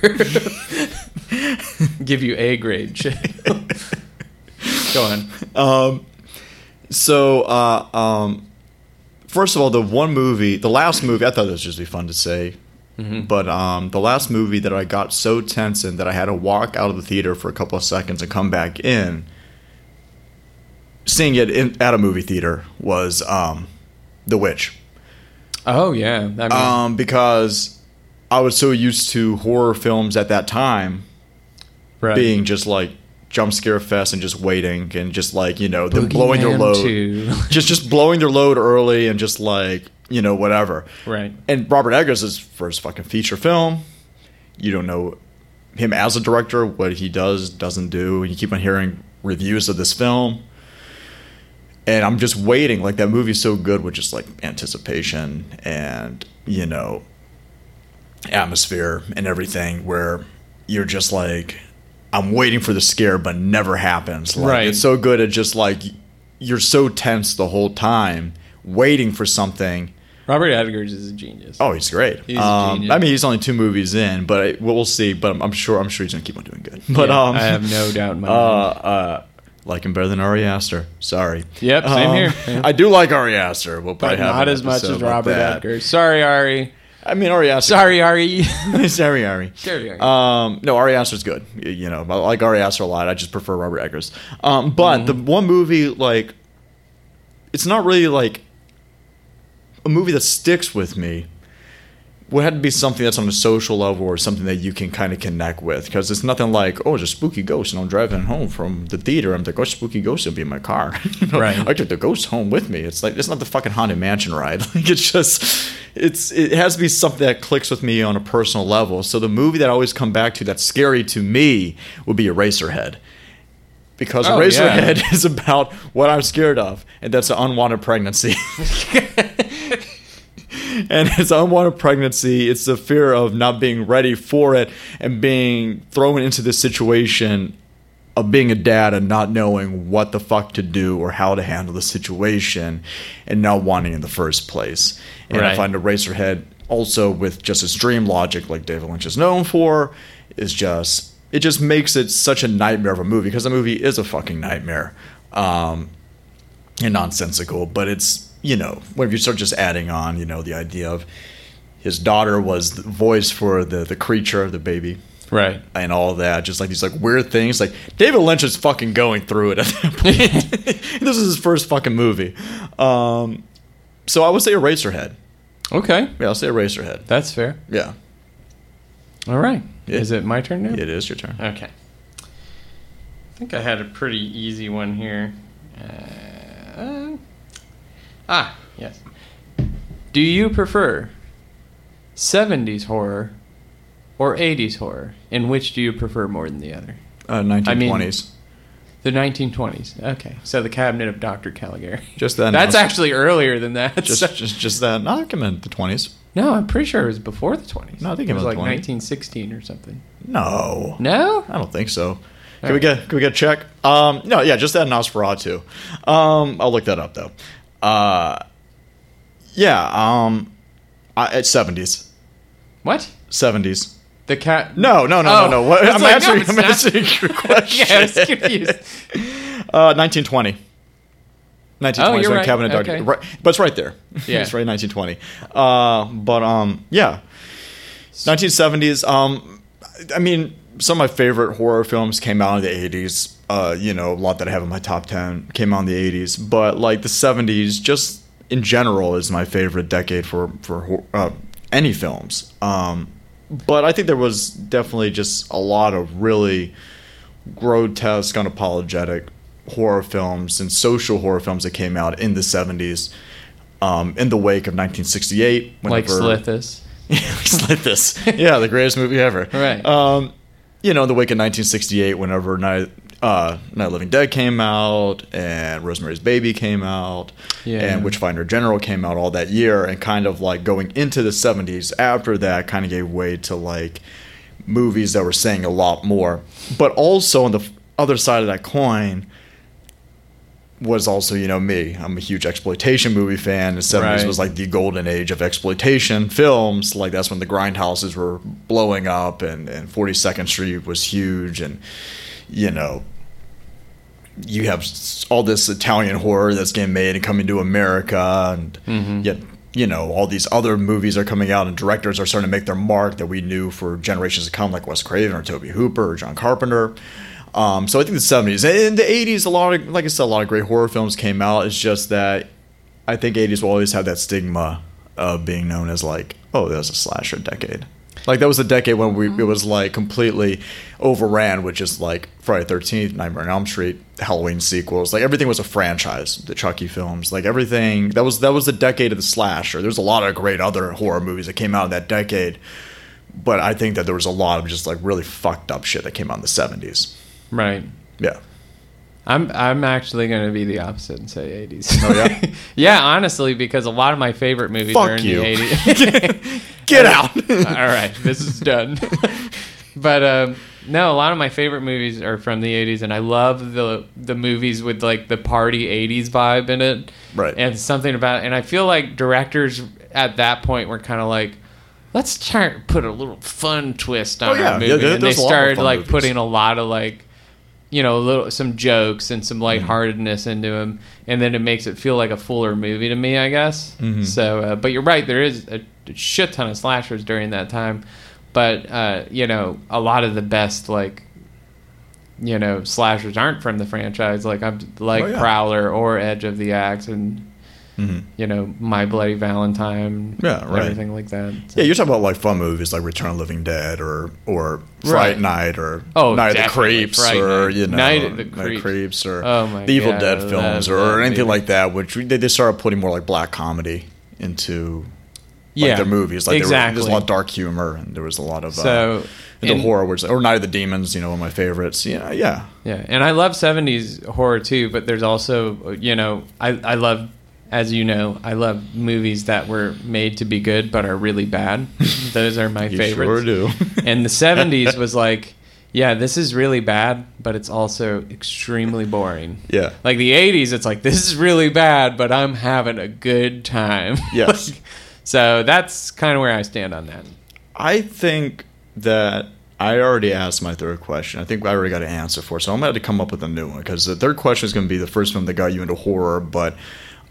Give you a grade shit. Go on. Um, so, uh, um, first of all, the one movie, the last movie, I thought this would just be fun to say, but um, the last movie that I got so tense in that I had to walk out of the theater for a couple of seconds and come back in, seeing it in, at a movie theater was um, The Witch. oh yeah I mean, Um, because I was so used to horror films at that time right. being just like jump scare fest and just waiting and just like you know them blowing their load just just blowing their load early and just like you know whatever. Right. And robert eggers is first fucking feature film. You don't know him as a director what he does doesn't do. And you keep on hearing reviews of this film. And i'm just waiting. Like that movie's so good with just like anticipation and you know atmosphere and everything where you're just like i'm waiting for the scare but never happens. Like Right. it's so good. At just like you're so tense the whole time waiting for something Robert Eggers is a genius. Oh, he's great. He's a um, genius. I mean, he's only two movies in, but I, we'll, we'll see. But I'm, I'm sure, I'm sure he's gonna keep on doing good. But Yeah, um, I have no doubt in my uh, mind. uh, like him better than Ari Aster. Sorry. Yep, same Um, here. Yeah. I do like Ari Aster. We'll But probably have not as much as Robert that. Eggers. Sorry, Ari. I mean, Ari Aster. Sorry, Ari. Sorry, Ari. Sorry, Ari. Um, no, Ari Aster's good. You know, I like Ari Aster a lot. I just prefer Robert Eggers. Um, but the one movie, like, it's not really like a movie that sticks with me. Would have to be something that's on a social level or something that you can kind of connect with because it's nothing like oh it's a spooky ghost and I'm driving home from the theater I'm like oh spooky ghost will be in my car Right. I took the ghost home with me it's like it's not the fucking haunted mansion ride like it's just it's it has to be something that clicks with me on a personal level so the movie that I always come back to that's scary to me would be Eraserhead because Oh, Eraserhead yeah. is about what I'm scared of and that's an unwanted pregnancy and it's unwanted pregnancy. It's the fear of not being ready for it and being thrown into this situation of being a dad and not knowing what the fuck to do or how to handle the situation and not wanting in the first place. And I Right. find Eraserhead also with just its dream logic, like David Lynch is known for, is just it just makes it such a nightmare of a movie because the movie is a fucking nightmare. Um, and nonsensical, but it's you know when you start just adding on, you know, the idea of his daughter was the voice for the the creature, the baby, right. and all that, just like these like weird things. Like David Lynch is fucking going through it at that point. this is his first fucking movie. Um, so I would say Eraserhead. Okay. Yeah, I'll say Eraserhead. That's fair. Yeah, All right. Yeah. Is it my turn now? it is your turn. Okay. I think I had a pretty easy one here. Uh, ah, yes. Do you prefer 70s horror or 80s horror? And which do you prefer more than the other? Uh, 1920s. The 1920s. Okay. So the Cabinet of Dr. Caligari. just that. That's actually earlier than that. just, So- just just that. No, I recommend the 20s. no, I'm pretty sure it was before the 20s. No, I think it it was was like 20. 1916 or something. No, No? I don't think so. Can All we right. get can we get a check? Um, no, yeah, just that Nosferatu. Um, I'll look that up though. Uh, yeah, um, I, it's seventies, What? seventies. The cat. No, no, no, Oh, no, no. What, I was I'm like, answering, no, I'm not. answering your question. yeah, I was confused. Uh, 1920. 1920 Oh, you're right. Cabinet Dog- Okay. right, but it's right there. Yeah. it's right 1920. Uh, but um, yeah, 1970s. Um, I mean, some of my favorite horror films came out in the 80s. Uh, you know, a lot that I have in my top 10 came out in the 80s. But like the 70s, just in general, is my favorite decade for for uh, any films. Um, but I think there was definitely just a lot of really grotesque, unapologetic horror films and social horror films that came out in the 70s um, in the wake of 1968. like whenever- Slithis. Slithis. Yeah, the greatest movie ever. Right. Um, you know, in the wake of 1968, whenever Night, uh, Night Living Dead came out and Rosemary's Baby came out Yeah. and Witchfinder General came out all that year, and kind of like going into the 70s after that kind of gave way to like movies that were saying a lot more. But also on the other side of that coin, was also, you know, me. I'm a huge exploitation movie fan. The 70s Right. was like the golden age of exploitation films. Like that's when the grindhouses were blowing up and, and 42nd Street was huge and you know you have all this Italian horror that's getting made and coming to America and Mhm. yet you know all these other movies are coming out and directors are starting to make their mark that we knew for generations to come like Wes Craven or Tobe Hooper or John Carpenter. Um, so I think the 70s and the 80s a lot of like I said a lot of great horror films came out. It's just that I think 80s will always have that stigma of being known as like oh that was a slasher decade. Like that was a decade when we it was like completely overran with just like Friday Thirteenth, Nightmare on Elm Street, Halloween sequels. Like everything was a franchise. The Chucky films, like everything that was that was the decade of the slasher. There's a lot of great other horror movies that came out in that decade, but I think that there was a lot of just like really fucked up shit that came out in the seventies. Right. Yeah. I'm I'm actually going to be the opposite and say 80s. Oh, yeah? yeah, honestly, because a lot of my favorite movies Fuck are in you. the 80s. Get out. All right, this is done. but um, no, a lot of my favorite movies are from the 80s, and I love the the movies with like the party 80s vibe in it. Right. And something about, and I feel like directors at that point were kind of like. Let's try put a little fun twist on Oh, yeah. our movie, Yeah, and they there's a lot of started like movies. putting a lot of like you know, a little some jokes and some lightheartedness into them, and then it makes it feel like a fuller movie to me, I guess. Mhm. So, uh, but you're right, there is a, a shit ton of slashers during that time, but uh, you know, a lot of the best like you know slashers aren't from the franchise. Like I'm like Oh, yeah. Prowler or Edge of the Axe and Mhm. you know My Bloody Valentine. Yeah, right. Everything like that. Yeah, you're talking about like fun movies like Return of the Living Dead or or Fright Right. Night or Oh, Night of the Creeps Fright or Night. you know Night of the Creeps. or Oh my the Evil God, Dead films love or that anything like that, which they, they started putting more like black comedy into like Yeah, their movies. Like exactly. there's a lot of dark humor and there was a lot of So, uh, into and- horror, which, or Night of the Demons, you know, one of my favorites. Yeah, yeah, Yeah, and I love '70s horror too, but there's also, you know, I I love, as you know, I love movies that were made to be good but are really bad. Those are my you favorites. sure do. And the '70s was like, yeah, this is really bad, but it's also extremely boring. yeah, Like the '80s, it's like this is really bad, but I'm having a good time. Yes. Like, so that's kind of where I stand on that. I think that I already asked my third question. I think I already got an answer for it, so I'm going to have to come up with a new one because the third question is going to be the first one that got you into horror, but.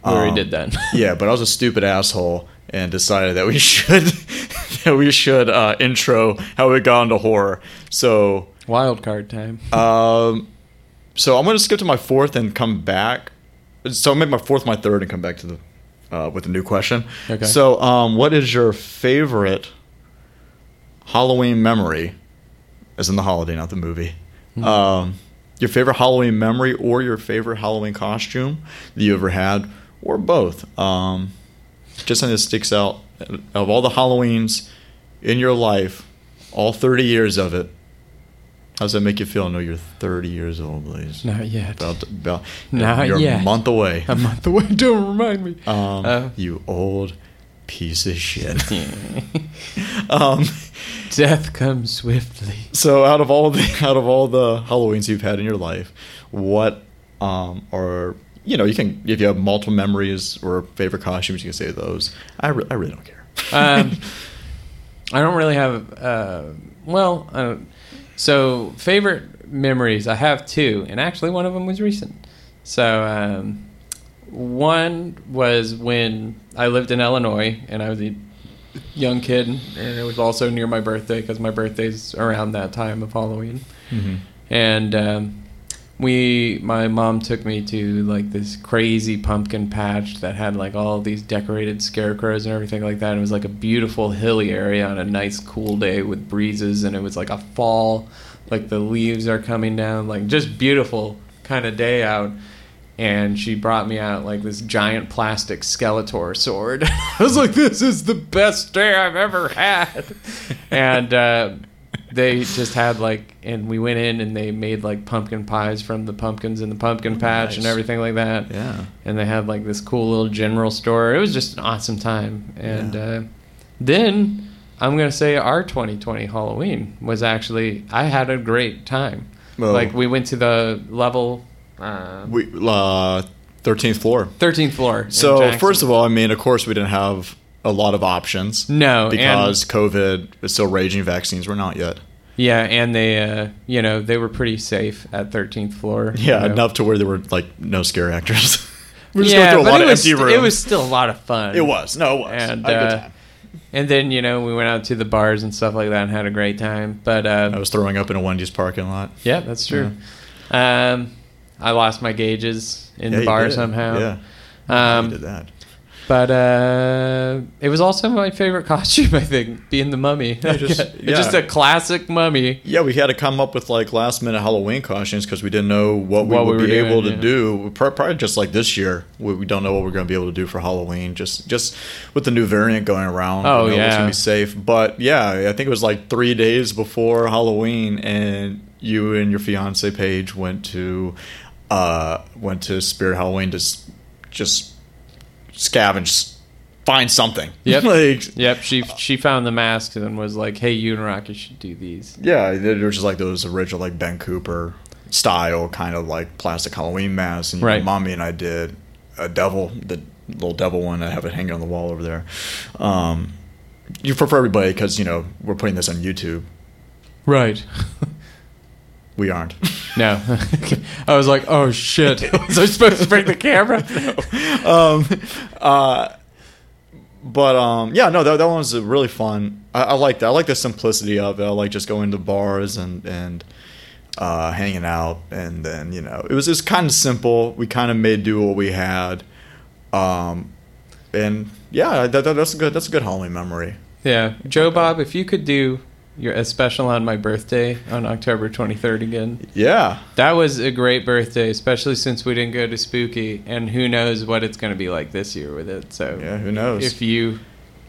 We already um, did that. yeah, but I was a stupid asshole and decided that we should that we should uh, intro how we got into horror. So, Wild card time. um, so I'm gonna skip to my fourth and come back. So I'll make my fourth my third and come back to the uh, with a new question. Okay. So, um, what is your favorite Halloween memory? As in the holiday, not the movie. Hmm. Um, your favorite Halloween memory or your favorite Halloween costume that you ever had, or both. Um, just something that sticks out of all the Halloweens in your life, all 30 years of it. How does that make you feel? I know you're 30 years old, Blaze. Not yet. About, about Not you're yet. a month away. A month away. Don't remind me. Um, Uh, you old piece of shit. um, Death comes swiftly. so out of all the out of all the Halloweens you've had in your life, what um, are you know you can if you have multiple memories or favorite costumes, you can say those. I, re- I really don't care. Um, I don't really have. Uh, well, uh, so favorite memories. I have two, and actually one of them was recent. So um, one was when I lived in Illinois, and I was a young kid, and it was also near my birthday because my birthday's around that time of Halloween. and um, we my mom took me to like this crazy pumpkin patch that had like all these decorated scarecrows and everything like that. It was like a beautiful hilly area on a nice cool day with breezes and it was like a fall. Like the leaves are coming down. Like just beautiful kind of day out. And she brought me out like this giant plastic skeletor sword. I was like, "This is the best day I've ever had," and uh, they just had like, and we went in and they made like pumpkin pies from the pumpkins in the pumpkin patch and everything like that. Yeah. And they had like this cool little general store. It was just an awesome time. And Yeah. uh, then I'm gonna say our 2020 Halloween was actually I had a great time. Well- like we went to the level. Uh, We uh, 13th floor. 13th floor. So first of all, I mean, of course, we didn't have a lot of options. No, because COVID is still raging. Vaccines were not yet. yeah, and they, uh, you know, they were pretty safe at 13th floor. Yeah, you know. enough to where there were like no scare actors. we were just yeah, going through a lot it of was, empty rooms. it was still a lot of fun. It was. No, it was. And, a good uh, time. And then you know we went out to the bars and stuff like that and had a great time. But uh, I was throwing up in a Wendy's parking lot. yeah, that's true. Um, I lost my gauges in Yeah, the bar somehow. Yeah, Um, did that. But uh, it was also my favorite costume, I think, being the mummy. just- yeah. just a classic mummy. Yeah, we had to come up with like last minute Halloween costumes because we didn't know what we What would we be able to yeah. do. Probably just like this year, we, don't know what we're going to be able to do for Halloween. Just just with the new variant going around. Oh, we know it's yeah. gonna be safe. But yeah, I think it was like three days before Halloween, and you and your fiance Paige went to uh went to Spirit Halloween to just scavenge, find something. Yep. like, Yep, she she found the masks and was like, "Hey, you should do these." Yeah, they were just like those original like Ben Cooper style kind of like plastic Halloween masks. And you know, Right. mommy and I did a devil, the little devil one. I have it hanging on the wall over there. Um, you for for everybody because you know we're putting this on YouTube. Right. We aren't. no, I was like, "Oh shit!" was I supposed to bring the camera? um, uh, but um, yeah, no, that, that one was really fun. I, I like that. I like the simplicity of it. I like just going to bars and and uh, hanging out, and then you know, it was just kind of simple. We kind of made do what we had, um, and yeah, that, that, that's a good. That's a good Halloween memory. Yeah, Joe Bob, if you could do your a special on my birthday on October 23rd again. Yeah, That was a great birthday, especially since we didn't go to Spooky, and who knows what it's going to be like this year with it. So, yeah. Who knows? if you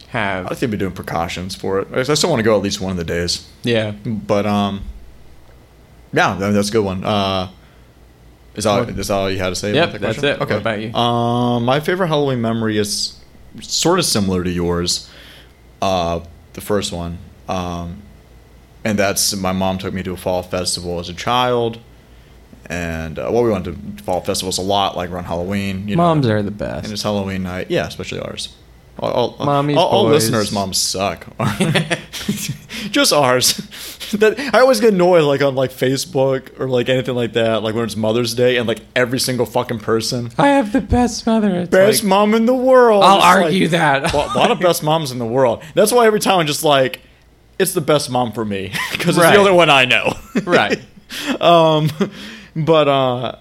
have. I think we're doing precautions for it. I still want to go at least one of the days. yeah, But um, yeah, that's a good one. Uh, is all is that all you had to say? Yep, about that that's question? it. What about you? Um, my favorite Halloween memory is sort of similar to yours. Uh, the first one, um, and that's my mom took me to a fall festival as a child. And uh, well, we went to fall festivals a lot, like around Halloween. You know, moms are the best, and it's Halloween night. Yeah, especially ours. All, all, Mommy's all, all listeners' moms suck. Just ours. that I always get annoyed, like on like Facebook or like anything like that, like when it's Mother's Day, and like every single fucking person, I have the best mother. It's best like, mom in the world. I'll It's like, argue that. a lot of best moms in the world. That's why every time I'm just like, it's the best mom for me because it's Right. the only one I know. Right. um, but uh,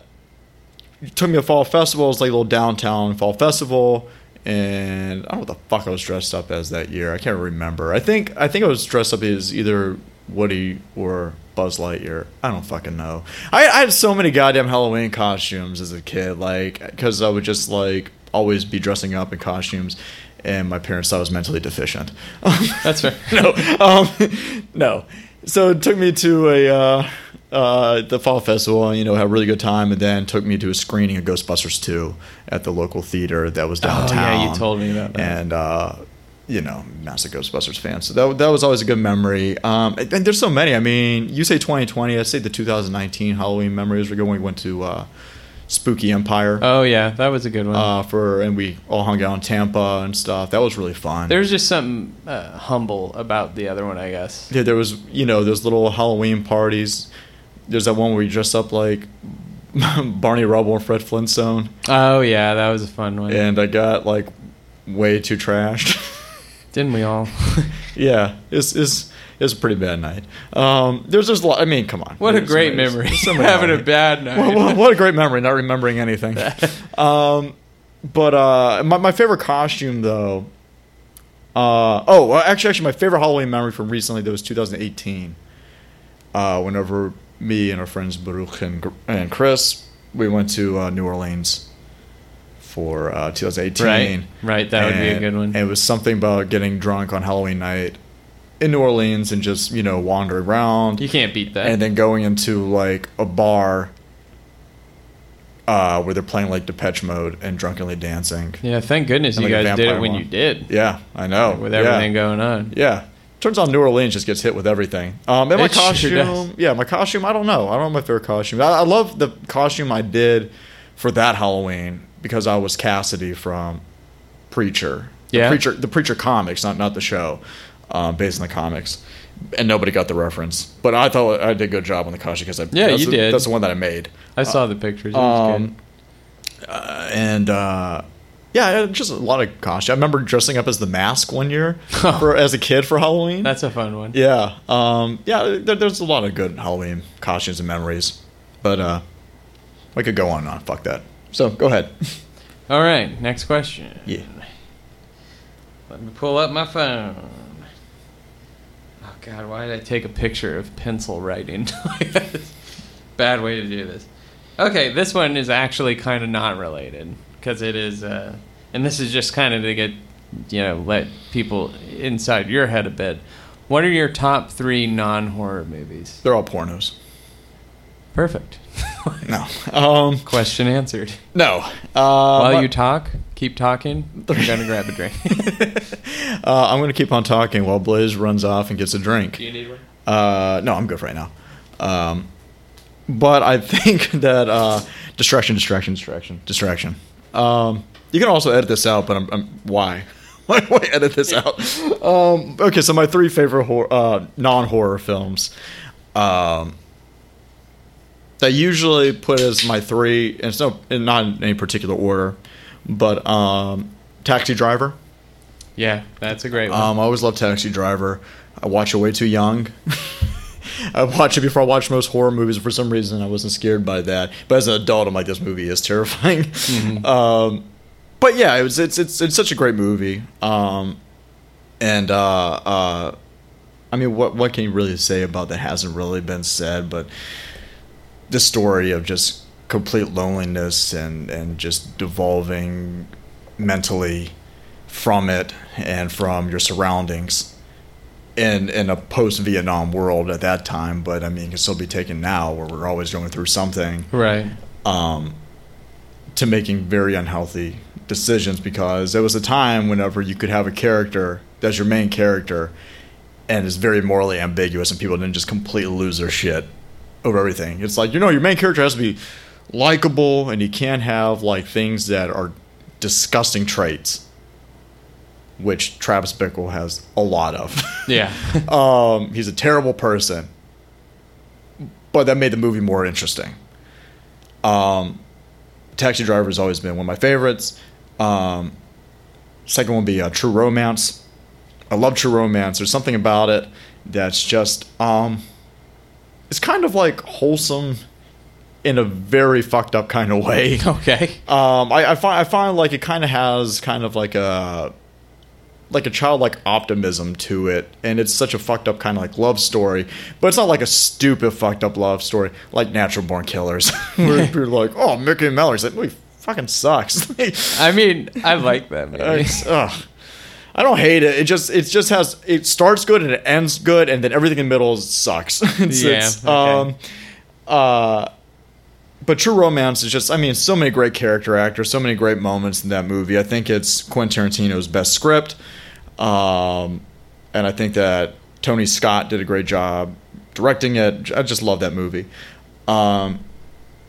took me to fall festival. It was like a little downtown fall festival, and I don't know what the fuck I was dressed up as that year. I can't remember. I think I think I was dressed up as either Woody or Buzz Lightyear. I don't fucking know. I, I had so many goddamn Halloween costumes as a kid, like because I would just like always be dressing up in costumes. And my parents thought I was mentally deficient. That's fair. no, um, no. So it took me to a uh, uh, the fall festival, and, you know, had a really good time, and then took me to a screening of Ghostbusters two at the local theater that was downtown. Oh, yeah, you told me about that. And uh, you know, massive Ghostbusters fan, so that that was always a good memory. Um, and, and there's so many. I mean, you say 2020, I say the 2019 Halloween memories were good when we went to uh, Spooky Empire. Oh yeah, that was a good one. uh, for and we all hung out in Tampa and stuff. That was really fun. There's just something uh, humble about the other one, I guess. Yeah, there was you know those little Halloween parties. There's that one where you dress up like Barney Rubble and Fred Flintstone, Oh yeah, that was a fun one. and I got like way too trashed. Didn't we all? yeah, it's it's it's a pretty bad night. Um, there's just a lot. I mean, come on. what a great memory. Having a bad night. Well, what, what a great memory, not remembering anything. um, but uh, my, my favorite costume, though. Uh, oh, well, actually, actually, my favorite Halloween memory from recently that was 2018. Uh, whenever me and our friends Baruch and, and Chris, we went to uh, New Orleans for uh, 2018. Right, right, that would be a good one. it was something about getting drunk on Halloween night in New Orleans and just you know wandering around you can't beat that. and then going into like a bar uh, where they're playing like Depeche Mode and drunkenly dancing. yeah, thank goodness And you like a guys did it when one. you did. Yeah, I know. With Yeah. everything going on. Yeah. Turns out New Orleans just gets hit with everything. Um, and my It sure costume, does. yeah, my costume. I don't know. I don't know my favorite costume. I, I love the costume I did for that Halloween because I was Cassidy from Preacher. The Yeah. Preacher, the Preacher comics, not not the show, um, based on the comics. And nobody got the reference, but I thought I did a good job on the costume because I Yeah, that's you the, did. That's the one that I made. I saw the pictures. It was Um, uh, and uh, yeah, just a lot of costume. I remember dressing up as the mask one year for as a kid for Halloween. That's a fun one. yeah, um, yeah. There, there's a lot of good Halloween costumes and memories, but uh, I could go on and on. Fuck that. So go ahead. All right, next question. Yeah. Let me pull up my phone. God, why did I take a picture of pencil writing? Bad way to do this. Okay, this one is actually kind of not related because it is, uh, and this is just kind of to get, you know, let people inside your head a bit. What are your top three non-horror movies? They're all pornos. Perfect. No. Um, Question answered. no. Uh, While but- you talk, keep talking. I'm gonna grab a drink. uh, I'm going to keep on talking while Blaze runs off and gets a drink. Do you need one? Uh, no, I'm good right now. Um, but I think that uh, distraction, distraction, distraction, distraction. Um, you can also edit this out, but I'm, I'm why? Why, why edit this out? Um, okay, so my three favorite hor- uh, non-horror films. Um, I usually put as my three, and it's no, in not in any particular order, but um, Taxi Driver. Yeah, that's a great one. Um, I always loved Taxi Driver. I watched it way too young. I watched it before I watched most horror movies. For some reason, I wasn't scared by that. But as an adult, I'm like, this movie is terrifying. Mm-hmm. Um, but yeah, it was. It's it's it's such a great movie. Um, and uh, uh, I mean, what what can you really say about that hasn't really been said? But the story of just complete loneliness and and just devolving mentally from it and from your surroundings in in a post Vietnam world at that time, but I mean, it can still be taken now where we're always going through something right. um, to making very unhealthy decisions because there was a time whenever you could have a character that's your main character and is very morally ambiguous and people didn't just completely lose their shit over everything. It's like, you know, your main character has to be likable and you can't have like things that are disgusting traits. Which Travis Bickle has a lot of. Yeah. Um, he's a terrible person, but that made the movie more interesting. Um, Taxi Driver has always been one of my favorites. Um, second one would be uh, True Romance. I love True Romance. There's something about it that's just um, it's kind of like wholesome in a very fucked up kind of way. okay. Um, I, I find I find like it kind of has kind of like a like a childlike optimism to it, and it's such a fucked up kind of like love story, but it's not like a stupid fucked up love story like Natural Born Killers, where you're like, oh, Mickey and Mallory's like, we fucking sucks. I mean, I like that movie. Ugh. I don't hate it. It just it just has it starts good and it ends good, and then everything in the middle sucks. it's, Yeah, it's, okay. um, uh, but True Romance is just I mean so many great character actors, so many great moments in that movie. I think it's Quentin Tarantino's best script, um, and I think that Tony Scott did a great job directing it. I just love that movie. Um,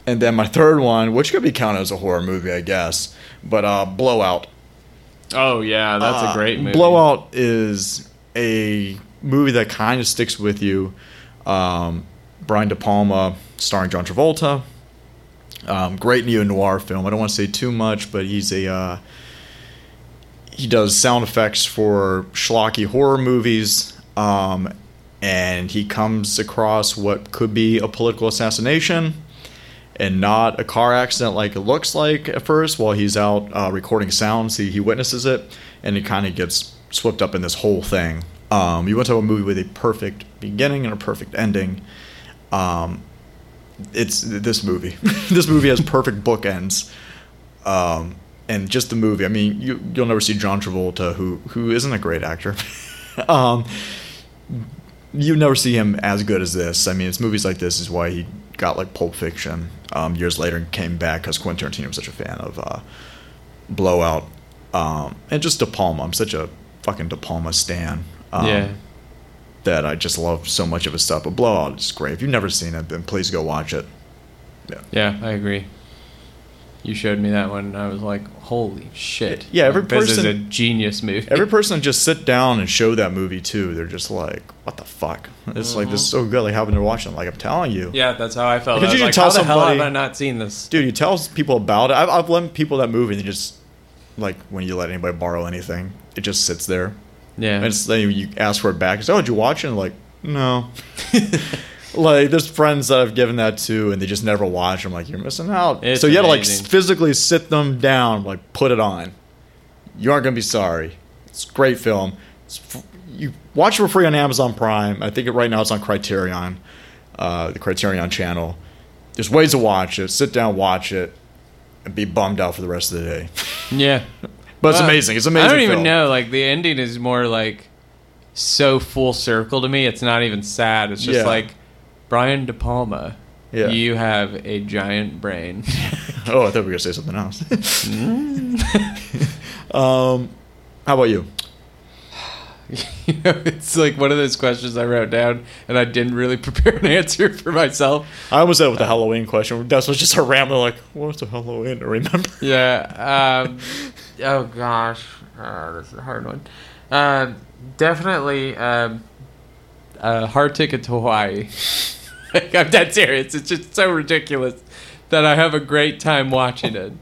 and then my third one, which could be counted as a horror movie, I guess, but uh, Blowout. Oh yeah, that's a Uh, great movie. Blowout is a movie that kind of sticks with you. Um, Brian De Palma starring John Travolta. Um, great neo noir film. I don't want to say too much, but he's a uh, he does sound effects for schlocky horror movies, um, and he comes across what could be a political assassination and not a car accident like it looks like at first while he's out uh, recording sounds he, he witnesses it and he kind of gets swept up in this whole thing. Um, you want to have a movie with a perfect beginning and a perfect ending? Um, it's this movie. This movie has perfect bookends. Um, and just the movie i mean you, you'll never see john travolta who who isn't a great actor. Um, you never see him as good as this. I mean, it's movies like this is why he got like Pulp Fiction um, years later and came back because Quentin Tarantino was such a fan of uh, Blowout um, and just De Palma. I'm such a fucking De Palma stan. Um, yeah. That I just love so much of his stuff. But Blowout is great. If you've never seen it, then please go watch it. Yeah. Yeah, I agree. You showed me that one, and I was like, "Holy shit!" Yeah, every Like, this is person- a genius movie. Every person just sit down and show that movie too, they're just like, "What the fuck?" It's like this is so good. Like having to watch it. Like I'm telling you, yeah, that's how I felt. Because I you can like, tell how the hell have I not seen this? dude you tell people about it i've, I've lent people that movie and they just like when you let anybody borrow anything it just sits there Yeah, and it's then you ask for it back it's, oh did you watch it and like no like there's friends that i've given that to and they just never watch i'm like you're missing out It's so you had to like physically sit them down like put it on you aren't gonna be sorry it's a great film it's, f- you watch it for free on amazon prime i think it, right now it's on criterion uh, the criterion channel there's ways to watch it sit down watch it and be bummed out for the rest of the day yeah. but it's Well, amazing it's amazing I don't even film. know. Like the ending is more like so full circle to me. It's not even sad. It's just Yeah. like Brian De Palma. Yeah. You have a giant brain. oh i thought we were gonna say something else um how about you you know, it's like one of those questions I wrote down and I didn't really prepare an answer for myself. I almost said with the Halloween question. That was just a rambling, like, what's a Halloween to remember? Yeah. Um, oh gosh, uh, this is a hard one. Uh, definitely um, a hard ticket to Hawaii. like, I'm dead serious. It's just so ridiculous that I have a great time watching it.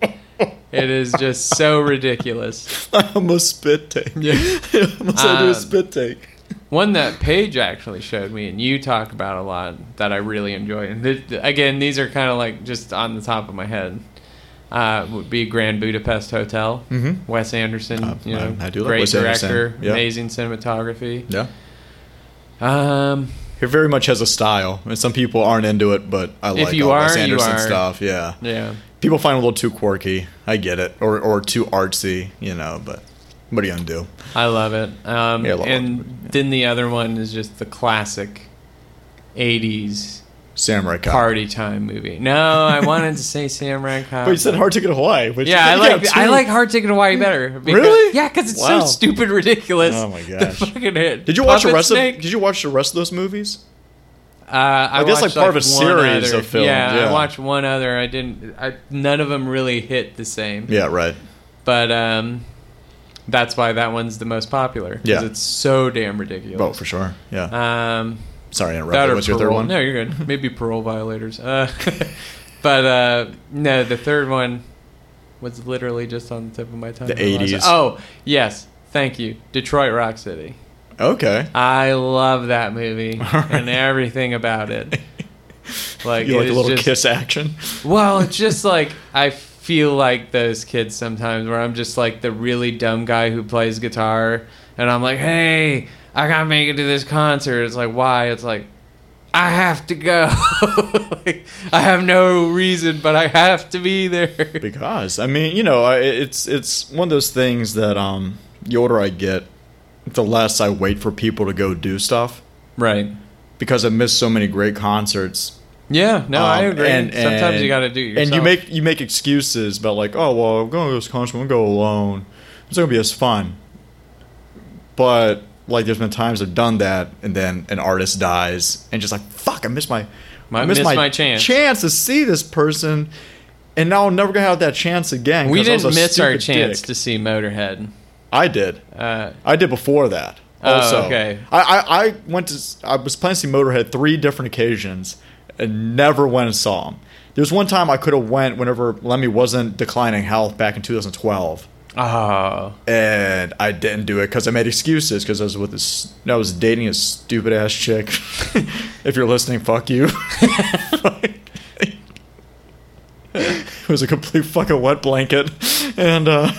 It is just so ridiculous. I almost spit take. Yeah. I almost had do Um, a spit take. One that Paige actually showed me, and you talk about a lot that I really enjoy. And th- again, these are kind of like just on the top of my head. Uh, would be Grand Budapest Hotel. Mhm. Wes Anderson, Uh, you know, I- I do like great Anderson. director, Yeah. amazing cinematography. Yeah. Um, He very much has a style, and some people aren't into it, but I If like you all Wes are, you Anderson are. stuff. Yeah, yeah, people find it a little too quirky. I get it, or or too artsy, you know. But what are you gonna do? I love it. Um, Yeah, I love and it, yeah. then the other one is just the classic '80s Samurai Cop. party time movie. No, I wanted to say Samurai Cop. But you said Hard Ticket to Hawaii. Which Yeah, I like got I like Hard Ticket to Hawaii better. because- Really? Yeah, because it's Wow. so stupid ridiculous. Oh my The fucking hit. Did you watch the rest Snake? of? Did you watch the rest of those movies? Uh, I, I guess, like, part of a series other. of films, Yeah, yeah. I watched one other. I didn't. I, none of them really hit the same. Yeah, right. But um, that's why that one's the most popular. Yeah. it's so damn ridiculous. Oh, for sure. Yeah. Um, Sorry, I interrupted. What's your third one? No, you're good. Maybe parole violators. Uh, but uh, no, the third one was literally just on the tip of my tongue. The when I was- 80s. Oh, yes. Thank you. Detroit Rock City. Okay. I love that movie Alright. and everything about it. Like, you like a little just, kiss action? Well, it's just like I feel like those kids sometimes where I'm just like the really dumb guy who plays guitar and I'm like, "Hey, I got to make it to this concert." It's like, "Why?" It's like I have to go. like, I have no reason, but I have to be there. Because I mean, you know, it's it's one of those things that um, the older I get, the less I wait for people to go do stuff Right. because I miss so many great concerts. Yeah, no, I Um, agree. and- Sometimes and- you got to do it yourself. And you make you make excuses about like, oh well, I'm going to this concert, I'm gonna go alone. It's not gonna be as fun. But like, there's been times I've done that, and then an artist dies, and just like, fuck, I missed my, Might I missed miss my chance. chance to see this person, and now I'm never gonna have that chance again. We didn't miss our chance dick. to see Motorhead. I did. Uh, I did before that. Oh, Also, okay. I, I, I went to. I was planning to see Motorhead three different occasions, and never went and saw him. There was one time I could have went whenever Lemmy wasn't declining health back in 2012, oh, and I didn't do it because I made excuses because I was with this. I was dating a stupid ass chick. if you're listening, fuck you. it was a complete fucking wet blanket, and uh,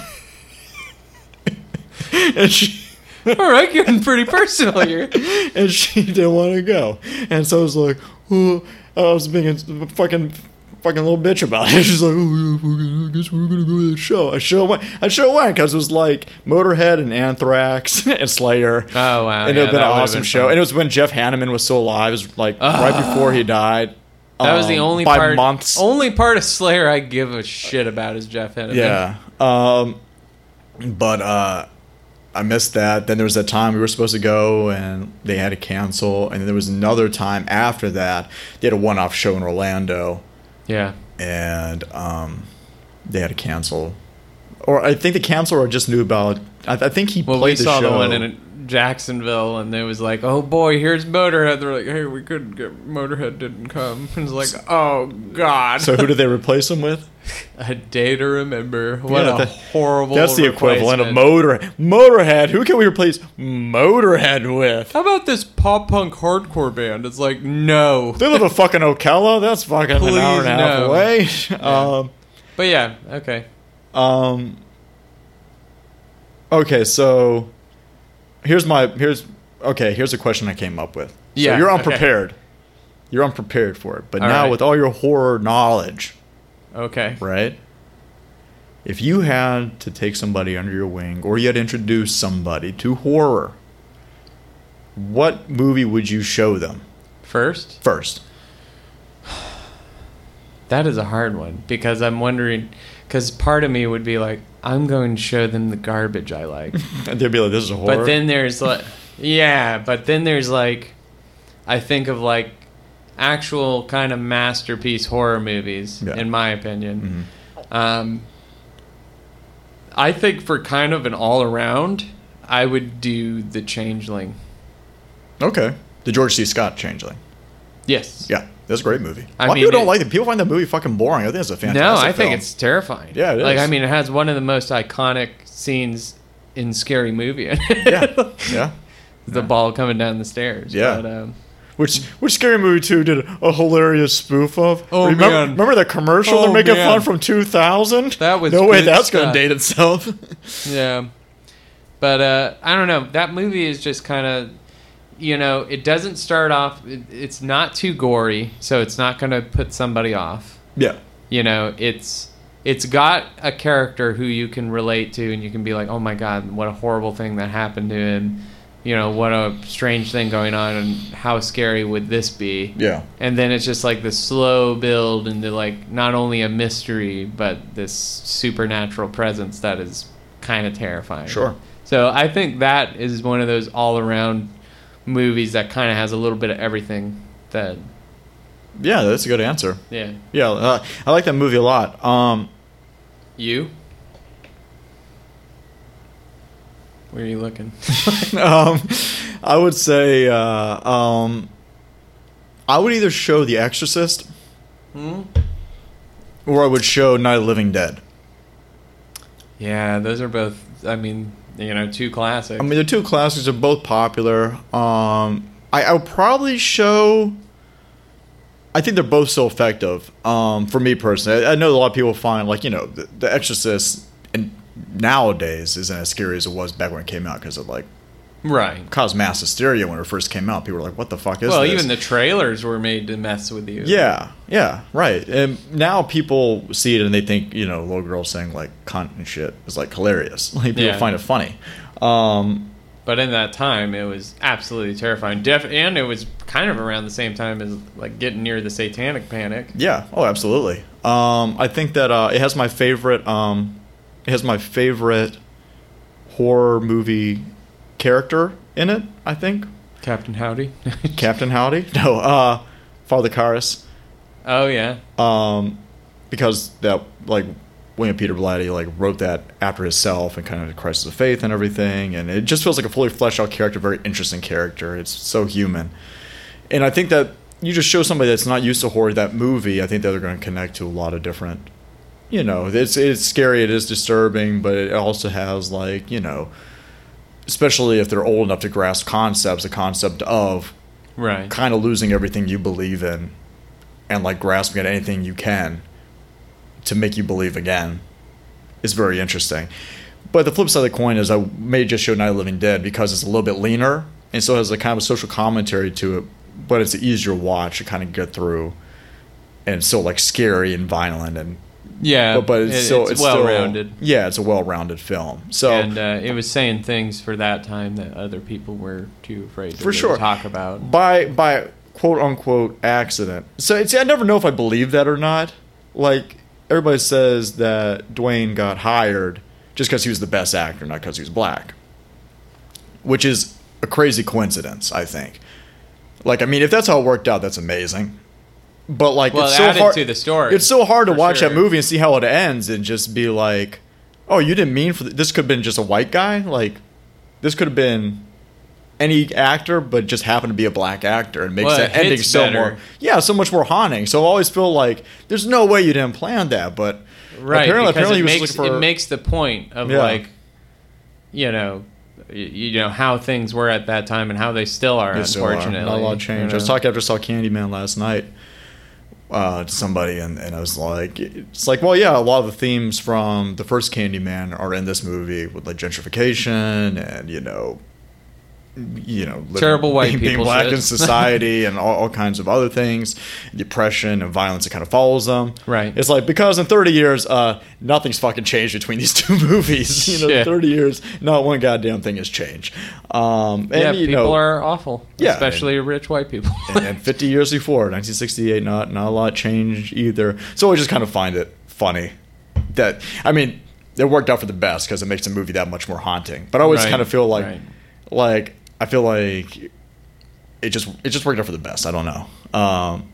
and she. all right, getting pretty personal here. and she didn't want to go. And so I was like, oh, I was being a fucking fucking little bitch about it. She's like, oh yeah, fucking, I guess we're gonna go to the show. I show went. I show went because it was like Motorhead and Anthrax and Slayer. Oh wow, and it yeah, have been an awesome been show. fun. And it was when Jeff Hanneman was still alive. It was like right before he died. That was the Um, only part. months. Only part of Slayer I give a shit about is Jeff Hanneman. Yeah. Um, but uh, I missed that. Then there was that time we were supposed to go and they had to cancel. And then there was another time after that. They had a one off show in Orlando yeah. and um, they had to cancel. Or I think they canceled or just knew about I, I think he Well, we played the saw show. the one in Jacksonville, and they was like, "Oh boy, here's Motorhead." They're like, "Hey, we couldn't get Motorhead. Didn't come." And it's like, "Oh God." so who did they replace him with? a day to remember. What Yeah, a that- horrible. That's the equivalent of. Motor Motorhead. Who can we replace Motorhead with? How about this pop punk hardcore band? It's like, no. They live in fucking Ocala. That's fucking an hour and a Please, half no. away. Um, But yeah, okay. um, okay, so here's my here's okay. Here's a question I came up with. So Yeah, you're okay. unprepared. You're unprepared for it. But All now right. with all your horror knowledge, Okay. right? If you had to take somebody under your wing, or you had to introduce somebody to horror, what movie would you show them First, first? that is a hard one because I'm wondering, because part of me would be like, I'm going to show them the garbage I like. And they'd be like, "This is a horror." But then there's like, yeah, but then there's like, I think of like actual kind of masterpiece horror movies, Yeah. in my opinion. Mhm. Um, I think for kind of an all around, I would do The Changeling. Okay. The George C. Scott Changeling. Yes. Yeah. That's a great movie. I a lot of mean, people don't it- like it. People find that movie fucking boring. I think it's a fantastic. Movie. No, I think it's terrifying. Yeah, it Like. I mean, it has one of the most iconic scenes in Scary Movie. yeah, yeah. the ball coming down the stairs. Yeah. But, um, Which which scary movie two did a hilarious spoof of? Oh, remember, man. remember the commercial Oh, they're making man. fun from two thousand? That was no way. That's gonna date itself. Yeah. But uh, I don't know. That movie is just kind of, you know, it doesn't start off. It, it's not too gory, so it's not going to put somebody off. yeah, You know, it's it's got a character who you can relate to, and you can be like, oh my god, what a horrible thing that happened to him. You know, what a strange thing going on, and how scary would this be? yeah, and then it's just like the slow build into like not only a mystery but this supernatural presence that is kind of terrifying Sure. so i think that is one of those all-around movies that kind of has a little bit of everything that yeah. That's a good answer. yeah Yeah, uh, I like that movie a lot. Um, you where are you looking um, I would say uh, um, I would either show The Exorcist hmm? or I would show Night of the Living Dead. yeah those are both i mean you know two classics I mean, the two classics are both popular. Um, I, I would probably show. I think they're both so effective. Um, for me personally, I, I know a lot of people find like you know the, the Exorcist nowadays isn't as scary as it was back when it came out because it like right caused mass hysteria when it first came out. People were like, "What the fuck is this? well this?" even the trailers were made to mess with you Yeah, yeah, right. And now people see it and they think, you know, little girls saying like cunt and shit is like hilarious. Like people Yeah. find it funny. Um, But in that time, it was absolutely terrifying. Def- and it was kind of around the same time as like getting near the Satanic Panic. yeah, oh, absolutely. Um, I think that uh, it has my favorite. Um, has my favorite horror movie character in it. I think Captain Howdy. Captain Howdy. No, uh, Father Karras. oh yeah, um, because that like William Peter Blatty like wrote that after himself and kind of the crisis of faith and everything, and it just feels like a fully fleshed out character, very interesting character. It's so human, and I think that you just show somebody that's not used to horror that movie. I think that they're going to connect to a lot of different. You know, it's it's scary, it is disturbing, but it also has like you know, especially if they're old enough to grasp concepts, the concept of right. kind of losing everything you believe in and like grasping at anything you can to make you believe again is very interesting. But the flip side of the coin is I may just show Night of Living Dead because it's a little bit leaner and so it has a kind of a social commentary to it, but it's an easier watch to kind of get through and still like scary and violent and Yeah, but, but it's it- still it's, it's well still- rounded. Yeah, it's a well-rounded film. So and uh, it was saying things for that time that other people were too afraid to For really sure. talk about. by by quote unquote accident. So it's, I never know if I believe that or not. Like everybody says that Duane got hired just because he was the best actor, not because he was black, which is a crazy coincidence. I think. Like I mean, if that's how it worked out, that's amazing. But like, Well, it's so hard to the story, It's so hard to watch sure. that movie and see how it ends and just be like, "Oh, you didn't mean for th- this? Could have been just a white guy. Like, this could have been." any actor, but just happened to be a black actor and makes Well, that ending so better. more yeah so much more haunting. So I always feel like there's no way you didn't plan that, but right apparently, because apparently it makes for it makes the point of Yeah. like you know you know how things were at that time and how they still are They still are. unfortunately not a lot of you change. I was talking after I saw Candyman last night uh, to somebody, and, and I was like, it's like, well, yeah, a lot of the themes from the first Candyman are in this movie with like gentrification and you know. You know, living- Terrible white being, being black shit. in society and all, all kinds of other things, depression and violence that kind of follows them. Right. It's like because in 30 years, uh, nothing's fucking changed between these two movies. You know, Shit. 30 years, not one goddamn thing has changed. Um, and, yeah you people know, are awful Yeah, especially rich white people and, and 50 years before 1968 not not a lot changed either so i just kind of find it funny that i mean it worked out for the best because it makes the movie that much more haunting but i always Right, kind of feel like right. like i feel like it just it just worked out for the best. I don't know. Um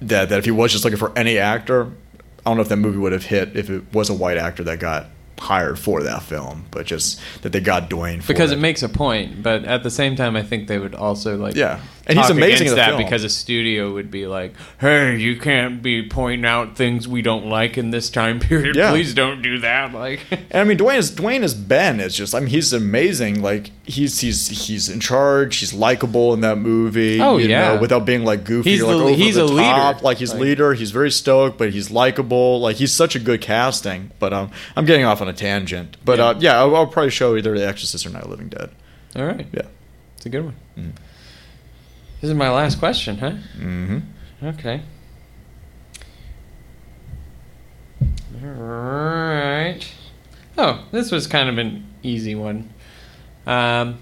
that that if he was just looking for any actor i don't know if that movie would have hit if it was a white actor that got hired for that film but just that they got duane for because it. it makes a point but at the same time i think they would also like Yeah. And he's amazing the that film. because a studio would be like, "Hey, you can't be pointing out things we don't like in this time period. Yeah. Please don't do that." Like, And I mean, Duane is Duane is Ben It's just. I mean, he's amazing. Like he's he's he's in charge. He's likable in that movie. Oh, you yeah. know, without being like goofy. He's or, like, the- over he's the a leader. top. Like he's Like- leader. He's very stoic, but he's likable. Like he's such a good casting. But um, I'm getting off on a tangent. But Yeah. uh, yeah, I'll, I'll probably show either The Exorcist or Night of Living Dead. all right, Yeah. it's a good one. Mm. This is my last question, huh? Mm-hmm. Okay. All right. Oh, this was kind of an easy one. Um,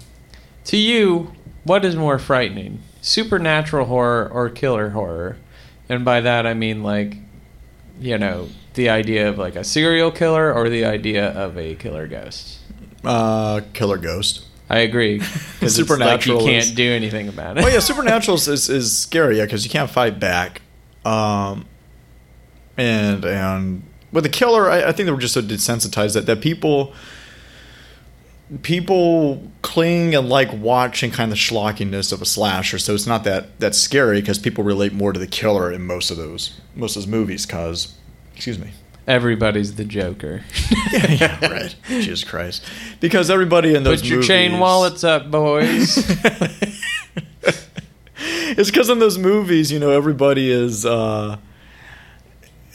to you, what is more frightening, supernatural horror or killer horror? And by that I mean like, you know, the idea of like a serial killer or the idea of a killer ghost. Uh, Killer Ghost. I agree. Because Supernatural like you can't do anything about it. well, yeah, supernatural is, is, is scary, yeah, because you can't fight back. Um, and and with the killer, I, I think they were just so desensitized that that people people cling and like watching kind of the schlockiness of a slasher. So it's not that that scary because people relate more to the killer in most of those most of those movies. Because excuse me. Everybody's the Joker. yeah, yeah, right. Jesus Christ. Because everybody in those Put your chain movies- wallets up, boys. it's because in those movies, you know, everybody is uh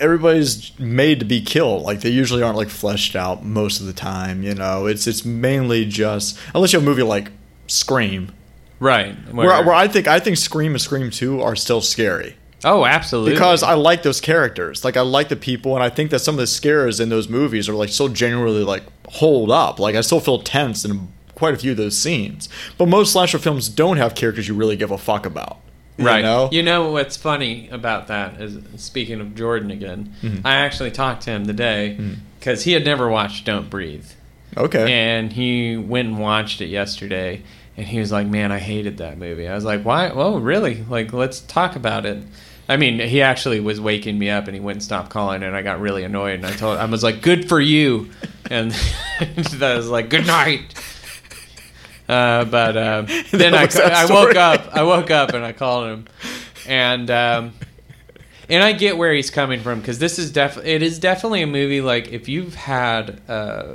everybody's made to be killed. Like they usually aren't like fleshed out most of the time, you know. It's it's mainly just unless you have a movie like Scream. right. Where, where I think I think Scream and Scream 2 are still scary. Oh, absolutely. Because I like those characters. Like I like the people and I think that some of the scares in those movies are like so genuinely like hold up. Like I still feel tense in quite a few of those scenes. But most slasher films don't have characters you really give a fuck about. You right. know? You know what's funny about that is speaking of Jordan again. Mm-hmm. I actually talked to him today because he had never watched Don't Breathe, Okay. and he went and watched it yesterday. And he was like, "Man, I hated that movie." I was like, "Why? Well, really? Like, let's talk about it." I mean, he actually was waking me up, and he wouldn't stop calling, and I got really annoyed. And I told, I was like, "Good for you," and I was like, "Good night." Uh, but uh, then I, I woke up. I woke up and I called him, and um, and I get where he's coming from because this is def it is definitely a movie like if you've had uh,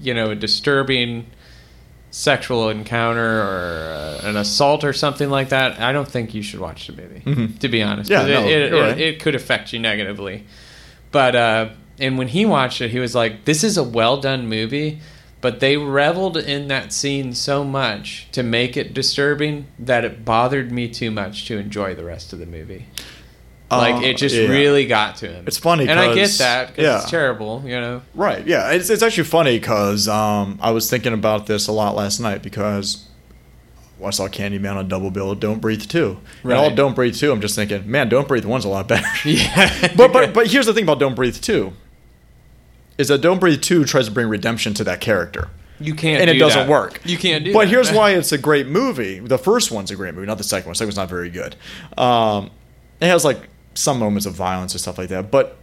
you know a disturbing sexual encounter or uh, an assault or something like that, I don't think you should watch the movie. Mhm. To be honest, Yeah, no, it, it, you're it, it could affect you negatively. But uh, and when he watched it, he was like, "This is a well done movie." But they reveled in that scene so much to make it disturbing that it bothered me too much to enjoy the rest of the movie. Like Uh, it just yeah. really got to him. It's funny and I get that because yeah. it's terrible, you know. Right. Yeah. It's, it's actually funny because um, I was thinking about this a lot last night because I saw Candyman on double bill Don't Breathe 2. And all Right. Don't Breathe 2, I'm just thinking, man, Don't Breathe 1's a lot better. Yeah, but, but, but here's the thing about Don't Breathe 2 is that Don't Breathe 2 tries to bring redemption to that character. you can't, and it doesn't that. work. You can't do. But that. here's why it's a great movie. The first one's a great movie, not the second one. The second one's not very good. Um, it has like some moments of violence and stuff like that. But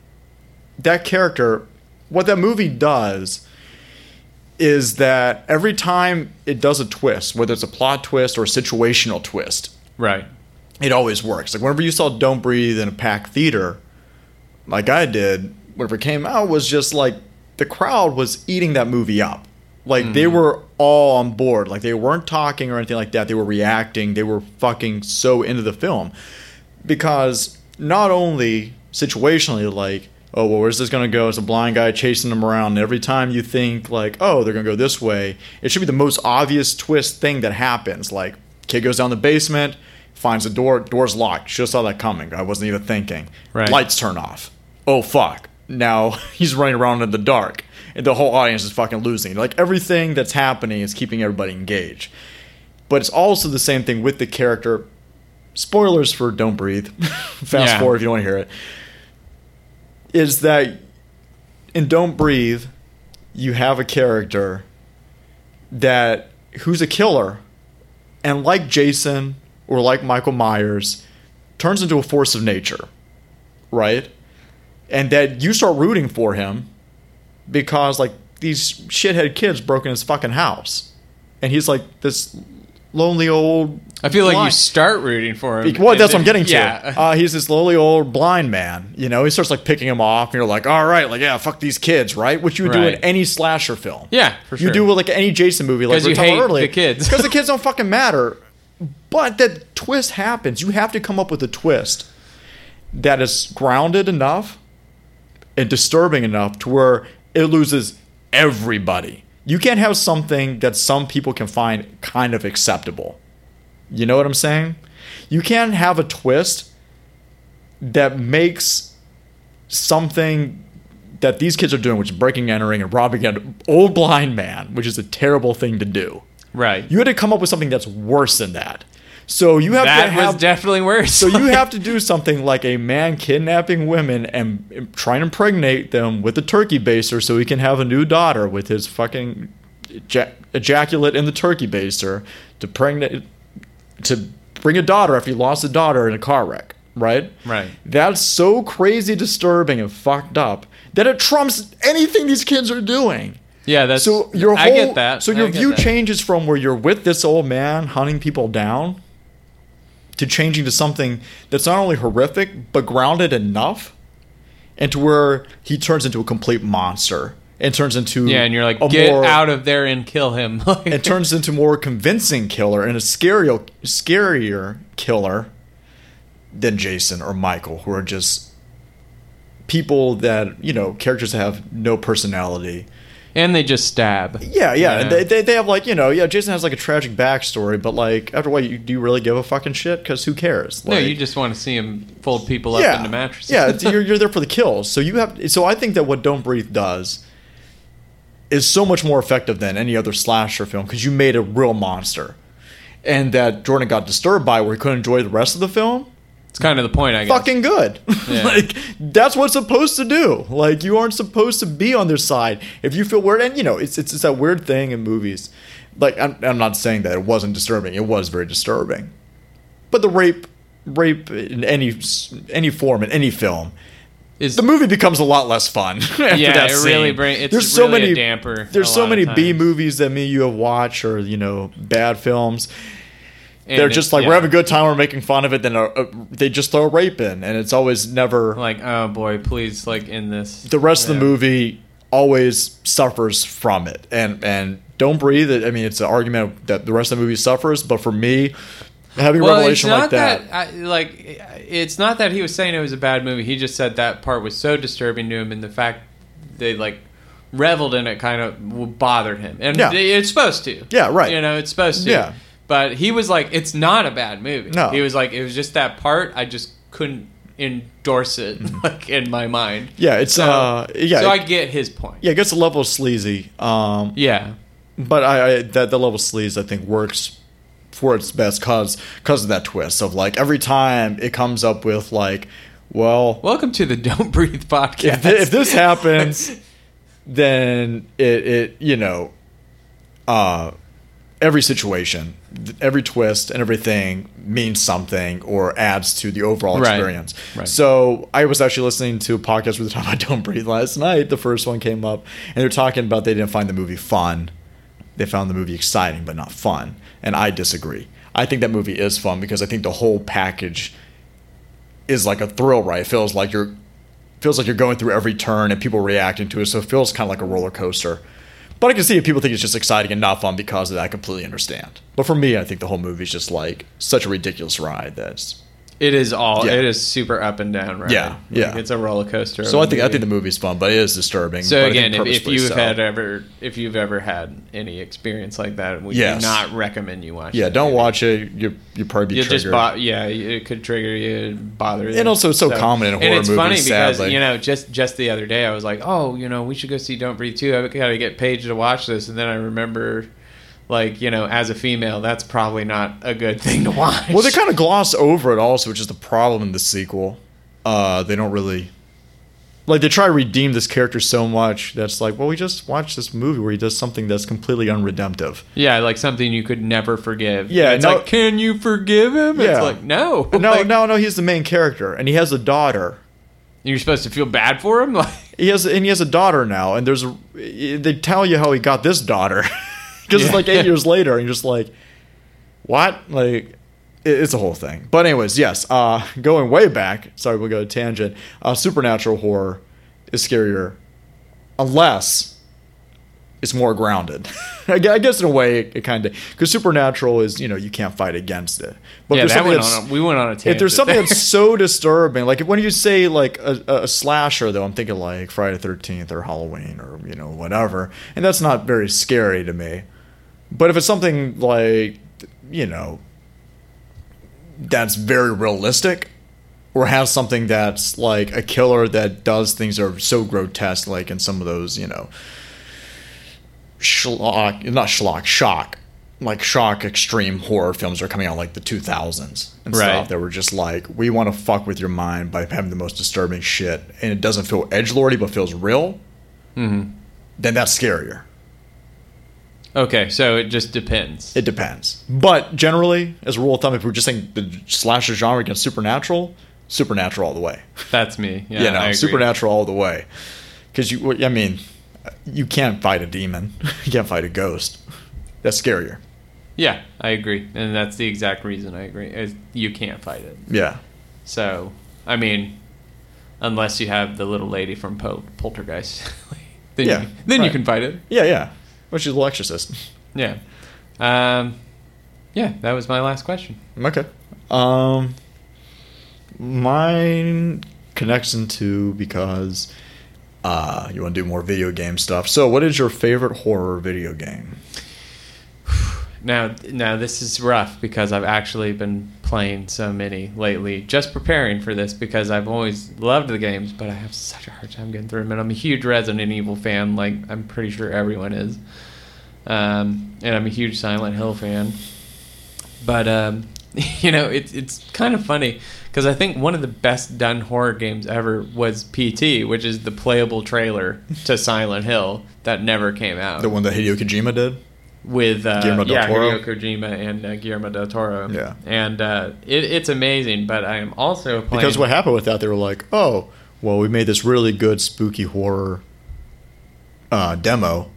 that character, what that movie does is that every time it does a twist, whether it's a plot twist or a situational twist, right. it always works. Like whenever you saw Don't Breathe in a packed theater, like I did, whenever it came out, was just like the crowd was eating that movie up. Like they mm. were all on board. Like they weren't talking or anything like that. They were reacting. They were fucking so into the film. Because not only situationally, like, oh, well, where's this going to go? It's a blind guy chasing them around. And every time you think, like, oh, they're going to go this way, it should be the most obvious twist thing that happens. Like, kid goes down the basement, finds the door, door's locked. Should have saw that coming. I wasn't even thinking. Right. Lights turn off. Oh, fuck. Now he's running around in the dark. And the whole audience is fucking losing. Like, everything that's happening is keeping everybody engaged. But it's also the same thing with the character. Spoilers for Don't Breathe. Fast Yeah. forward if you don't want to hear it. Is that in Don't Breathe, you have a character that who's a killer, and like Jason or like Michael Myers, turns into a force of nature, right? And that you start rooting for him because like these shithead kids broke in his fucking house, and he's like this lonely old I feel like you start rooting for him. Well, that's what I'm getting to. Yeah. Uh, he's this lowly old blind man. You know, he starts like picking him off, and you're like, all right, like yeah, fuck these kids, right? Which you would do in any slasher film. yeah, for sure. You do with like any Jason movie, like we you hate earlier, the kids. because the kids don't fucking matter. But that twist happens. You have to come up with a twist that is grounded enough and disturbing enough to where it loses everybody. You can't have something that some people can find kind of acceptable. You know what I'm saying? You can't have a twist that makes something that these kids are doing, which is breaking, entering, and robbing an old blind man, which is a terrible thing to do. right. You had to come up with something that's worse than that. So you have that to have was definitely worse. so you have to do something like a man kidnapping women and, and try and impregnate them with a turkey baster so he can have a new daughter with his fucking eja- ejaculate in the turkey baster to pregnate to bring a daughter after he lost a daughter in a car wreck, right? Right. That's so crazy disturbing and fucked up that it trumps anything these kids are doing. yeah, that's So your whole I get that. so your view that. changes from where you're with this old man hunting people down to changing to something that's not only horrific but grounded enough and to where he turns into a complete monster and turns into Yeah, and you're like, get more- out of there and kill him. It turns into more convincing killer and a scarier scarier killer than Jason or Michael who are just people that you know characters that have no personality and they just stab. Yeah, yeah. Yeah. they, they, they have like, you know, yeah, Jason has like a tragic backstory, but like, after a while, you, do you really give a fucking shit? Because who cares? no, you just want to see him fold people up yeah, into mattresses. Yeah, you're, you're there for the kills. So you have, so I think that what Don't Breathe does is so much more effective than any other slasher film because you made a real monster. And that Jordan got disturbed by where he couldn't enjoy the rest of the film. it's kind of the point. I guess. Fucking good. Yeah. like that's what's supposed to do. Like you aren't supposed to be on their side if you feel weird. And you know, it's it's, it's that weird thing in movies. Like I'm, I'm not saying that it wasn't disturbing. It was very disturbing. But the rape, rape in any any form in any film, Is the movie becomes a lot less fun. after Yeah, that it really scene. bring- it's there's so really a many damper There's a so many B movies that me and you have watched, or you know, bad films. and They're just like yeah. we're having a good time, we're making fun of it. Then uh, uh, they just throw a rape in, and it's always never like, oh boy, please, like in this. the rest of the movie always suffers from it and and don't breathe it i mean it's an argument that the rest of the movie suffers but for me having a Well, it's revelation not like that, I, like it's not that he was saying it was a bad movie. He just said that part was so disturbing to him, and the fact they like reveled in it kind of bothered him, and Yeah. it's supposed to. Yeah, right. You know, it's supposed to. Yeah. But he was like, it's not a bad movie. No. He was like, it was just that part. I just couldn't endorse it like in my mind. Mm-hmm. yeah it's So, uh yeah so I get his point. yeah it gets a level of sleazy um Yeah. but i, I that the level of sleaze i think works for its best cause because of that twist of like every time it comes up with like well Welcome to the Don't Breathe podcast. if, thi- if this happens, then it, it you know, uh, every situation, every twist, and everything means something or adds to the overall Right. experience. Right. So I was actually listening to a podcast with the talking about Don't Breathe last night. The first one came up, and they're talking about they didn't find the movie fun. They found the movie exciting but not fun, and I disagree. I think that movie is fun because I think the whole package is like a thrill ride. It feels like you're feels like you're going through every turn and people reacting to it, so it feels kind of like a roller coaster. But I can see if people think it's just exciting and not fun because of that. I completely understand. But for me, I think the whole movie is just like such a ridiculous ride that's. It is all. Yeah. It is super up and down, right? Yeah, Like, yeah. It's a roller coaster. So I think I think the movie's fun, but it is disturbing. So again, if, if you've so. had ever, if you've ever had any experience like that, we Yes. do not recommend you watch. yeah, don't movie. watch it. You you probably be You just triggered. bo- yeah, it could trigger you, bother you. And also it's so common in horror movies. and it's funny because sadly. you know, just just the other day, I was like, oh, you know, we should go see Don't Breathe too. I got to get Paige to watch this, and then I remember, like, you know, as a female, that's probably not a good thing to watch. Well, they kind of gloss over it also, which is the problem in the sequel. Uh, they don't really like they try to redeem this character so much that's like, well, we just watched this movie where he does something that's completely unredemptive. yeah, like something you could never forgive. Yeah, it's no- like, can you forgive him? Yeah. It's like, no, No, Like, no, no. He's the main character, and he has a daughter. You're supposed to feel bad for him, like. He has and he has a daughter now, and there's a, they tell you how he got this daughter because it's like eight years later, and you're just like, what? Like, it's a whole thing. But anyways, yes. Uh, going way back. Sorry, we'll go to tangent. Uh, supernatural horror is scarier, unless it's more grounded. I guess in a way it, kind of because supernatural is you know you can't fight against it. But yeah, that went on. A, we went on a tangent. if there's something that's so disturbing, like when you say like a, a slasher, though, I'm thinking like Friday the Thirteenth or Halloween or you know whatever, and that's not very scary to me. But if it's something like you know that's very realistic, or has something that's like a killer that does things that are so grotesque, like in some of those you know schlock, not schlock, shock, like shock extreme horror films are coming out like the 2000s and Right. stuff that were just like we want to fuck with your mind by having the most disturbing shit and it doesn't feel edge lordy but feels real. Mhm. Then that's scarier. Okay, so it just depends. It depends, but generally, as a rule of thumb, if we're just saying the slasher genre against supernatural, supernatural all the way. That's me. Yeah, you know, supernatural all the way. Because you, I mean, you can't fight a demon. you can't fight a ghost. That's scarier. Yeah, I agree, and that's the exact reason I agree. You can't fight it. Yeah. So, I mean, unless you have the little lady from Pol- Poltergeist, then Yeah, you, then you can fight it. Yeah, yeah. A little exorcist. Yeah. Um, yeah, that was my last question. Okay. Um, mine connects into because uh, you want to do more video game stuff. So, what is your favorite horror video game? Now, now this is rough because I've actually been playing so many lately, just preparing for this because I've always loved the games, but I have such a hard time getting through them. And I'm a huge Resident Evil fan, like I'm pretty sure everyone is. Um, and I'm a huge Silent Hill fan. But um, you know, it's it's kind of funny because I think one of the best done horror games ever was PT, which is the playable trailer to Silent Hill that never came out The one that Hideo Kojima did? With uh, Guillermo del yeah, Toro? Hideo Kojima and uh, Guillermo del Toro. Yeah. and uh, it, it's amazing. But I am also playing Because what happened with that, they were like, oh, well, we made this really good spooky horror uh, demo,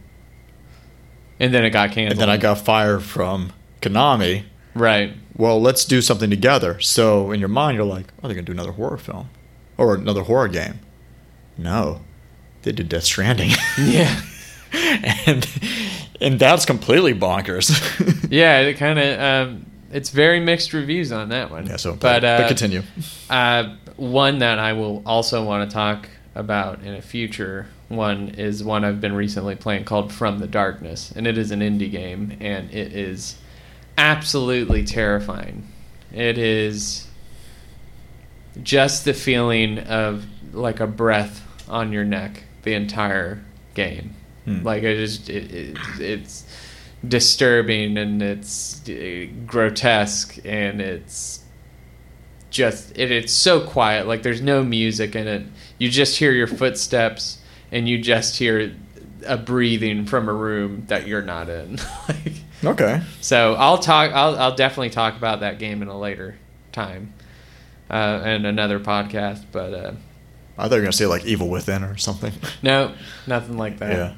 and then it got canceled. and then I got fired from Konami. right. Well, let's do something together. So, in your mind, you're like, oh, they're going to do another horror film or another horror game. No, they did Death Stranding. Yeah, and and that's completely bonkers. yeah. It kind of um, it's very mixed reviews on that one. yeah, so but uh, but continue. Uh, one that I will also want to talk about in a future one is one I've been recently playing called From the Darkness, and it is an indie game, and it is absolutely terrifying. It is just the feeling of like a breath on your neck the entire game. Hmm. Like it is, it, it, it's disturbing and it's uh, grotesque and it's just it, it's so quiet like there's no music in it you just hear your footsteps and you just hear a breathing from a room that you're not in like Okay. so i'll talk I'll, I'll definitely talk about that game in a later time uh, and another podcast but uh, I thought you were going to say like Evil Within or something. no nothing like that Yeah.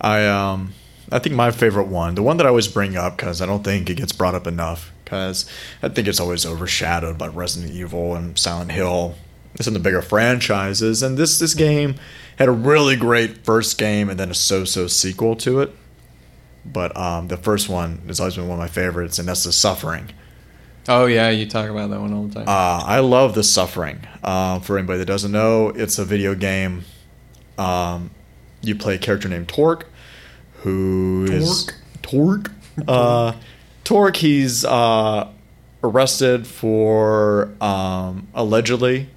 I um I think my favorite one, the one that I always bring up because I don't think it gets brought up enough because I think it's always overshadowed by Resident Evil and Silent Hill. It's in the bigger franchises, and this this game had a really great first game and then a so-so sequel to it. But um, the first one has always been one of my favorites, and that's the Suffering. oh yeah you talk about that one all the time Uh, I love the Suffering. Uh, for anybody that doesn't know, it's a video game. Um, you play a character named Torque, who is Torque. Uh, Torque. He's uh, arrested for um, allegedly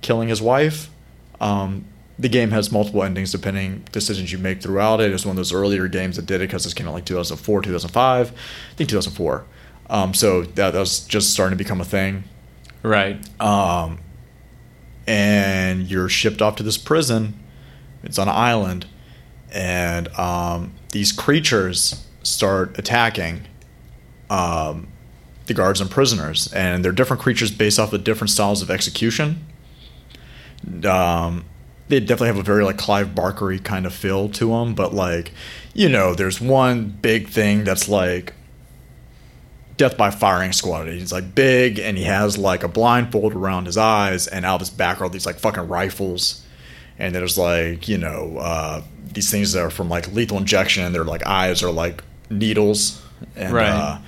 killing his wife. Um, the game has multiple endings depending decisions you make throughout it. It's one of those earlier games that did it because this came out like 2004, 2005, I think 2004. Um, so that, that was just starting to become a thing right um, and you're shipped off to this prison. It's on an island, and um, these creatures start attacking um, the guards and prisoners, and they're different creatures based off of different styles of execution. Um, they definitely have a very like Clive Barkery kind of feel to them, but like, you know, there's one big thing that's like death by firing squad. He's like big and he has like a blindfold around his eyes, and out of his back are all these like fucking rifles. And there's like you know uh, these things that are from like lethal injection, and their like eyes are like needles, and Right. uh,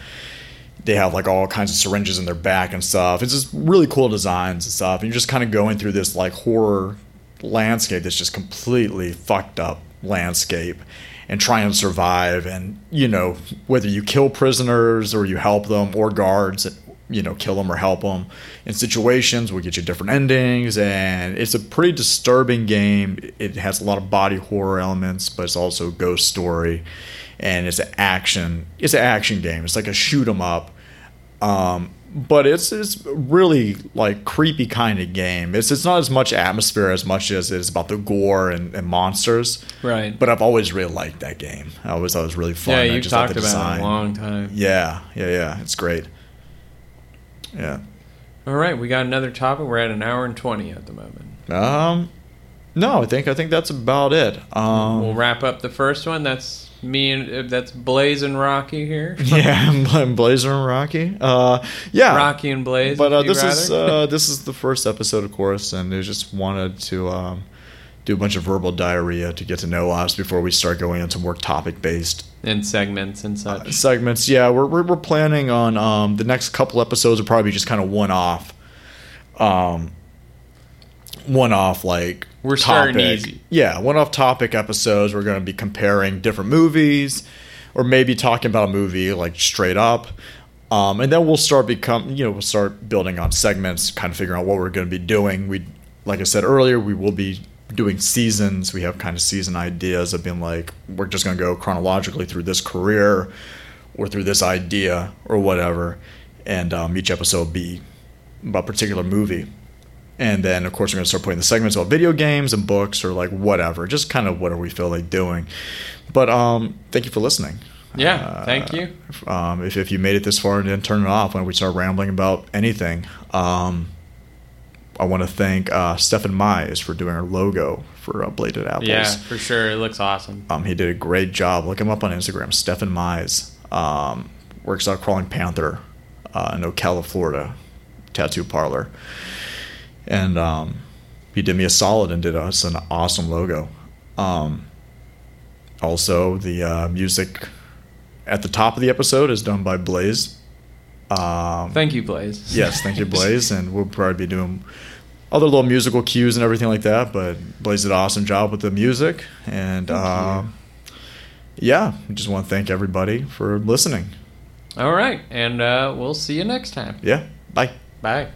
they have like all kinds of syringes in their back and stuff. It's just really cool designs and stuff. And you're just kind of going through this like horror landscape that's just completely fucked up landscape and try and survive. And, you know, whether you kill prisoners or you help them or guards, you know, kill them or help them in situations will get you different endings. And it's a pretty disturbing game. It has a lot of body horror elements, but it's also a ghost story. And it's an action. It's an action game. It's like a shoot 'em up um, but it's it's really like creepy kind of game. It's it's not as much atmosphere as much as it is about the gore and, and monsters. Right. But I've always really liked that game. I always thought it was really fun. yeah, you've just talked about it a long time. Yeah, yeah, yeah. It's great. Yeah. All right, we got another topic. We're at an hour and twenty at the moment. Um, no, I think I think that's about it. Um, we'll wrap up the first one. That's me and uh, that's Blaze and Rocky here. yeah, I'm Blazer and Rocky. Uh, yeah, Rocky and Blaze. but uh, this is uh, this is the first episode, of course, and I just wanted to um, do a bunch of verbal diarrhea to get to know us before we start going into more topic based and segments and such. segments. Yeah, we're, we're we're planning on um, the next couple episodes will probably be just kind of one off, um, one off like We're starting topic. easy. Yeah, one off topic episodes. We're going to be comparing different movies, or maybe talking about a movie like straight up. Um, and then we'll start become you know we'll start building on segments, kind of figuring out what we're going to be doing. We like I said earlier, we will be doing seasons. We have kind of season ideas of being like we're just going to go chronologically through this career or through this idea or whatever, and um, each episode will be about a particular movie. And then, of course, we're going to start putting the segments about video games and books or like whatever, just kind of whatever we feel like doing. But um, thank you for listening. Yeah, Uh, thank you. Um, if, if you made it this far and didn't turn it off when we start rambling about anything, um, I want to thank uh, Stefan Mize for doing our logo for uh, Bladed Apples. Yeah, for sure. It looks awesome. Um, he did a great job. Look him up on Instagram. Stefan Mize um, works out Crawling Panther uh, in Ocala, Florida, tattoo parlor, and um, he did me a solid and did us an awesome logo. Um, also, the uh, music at the top of the episode is done by Blaze. Um, Thank you, Blaze. Yes, thank you, Blaze. and we'll probably be doing other little musical cues and everything like that. But Blaze did an awesome job with the music. And uh, yeah, I just want to thank everybody for listening. All right, and uh, we'll see you next time. Yeah, bye. Bye.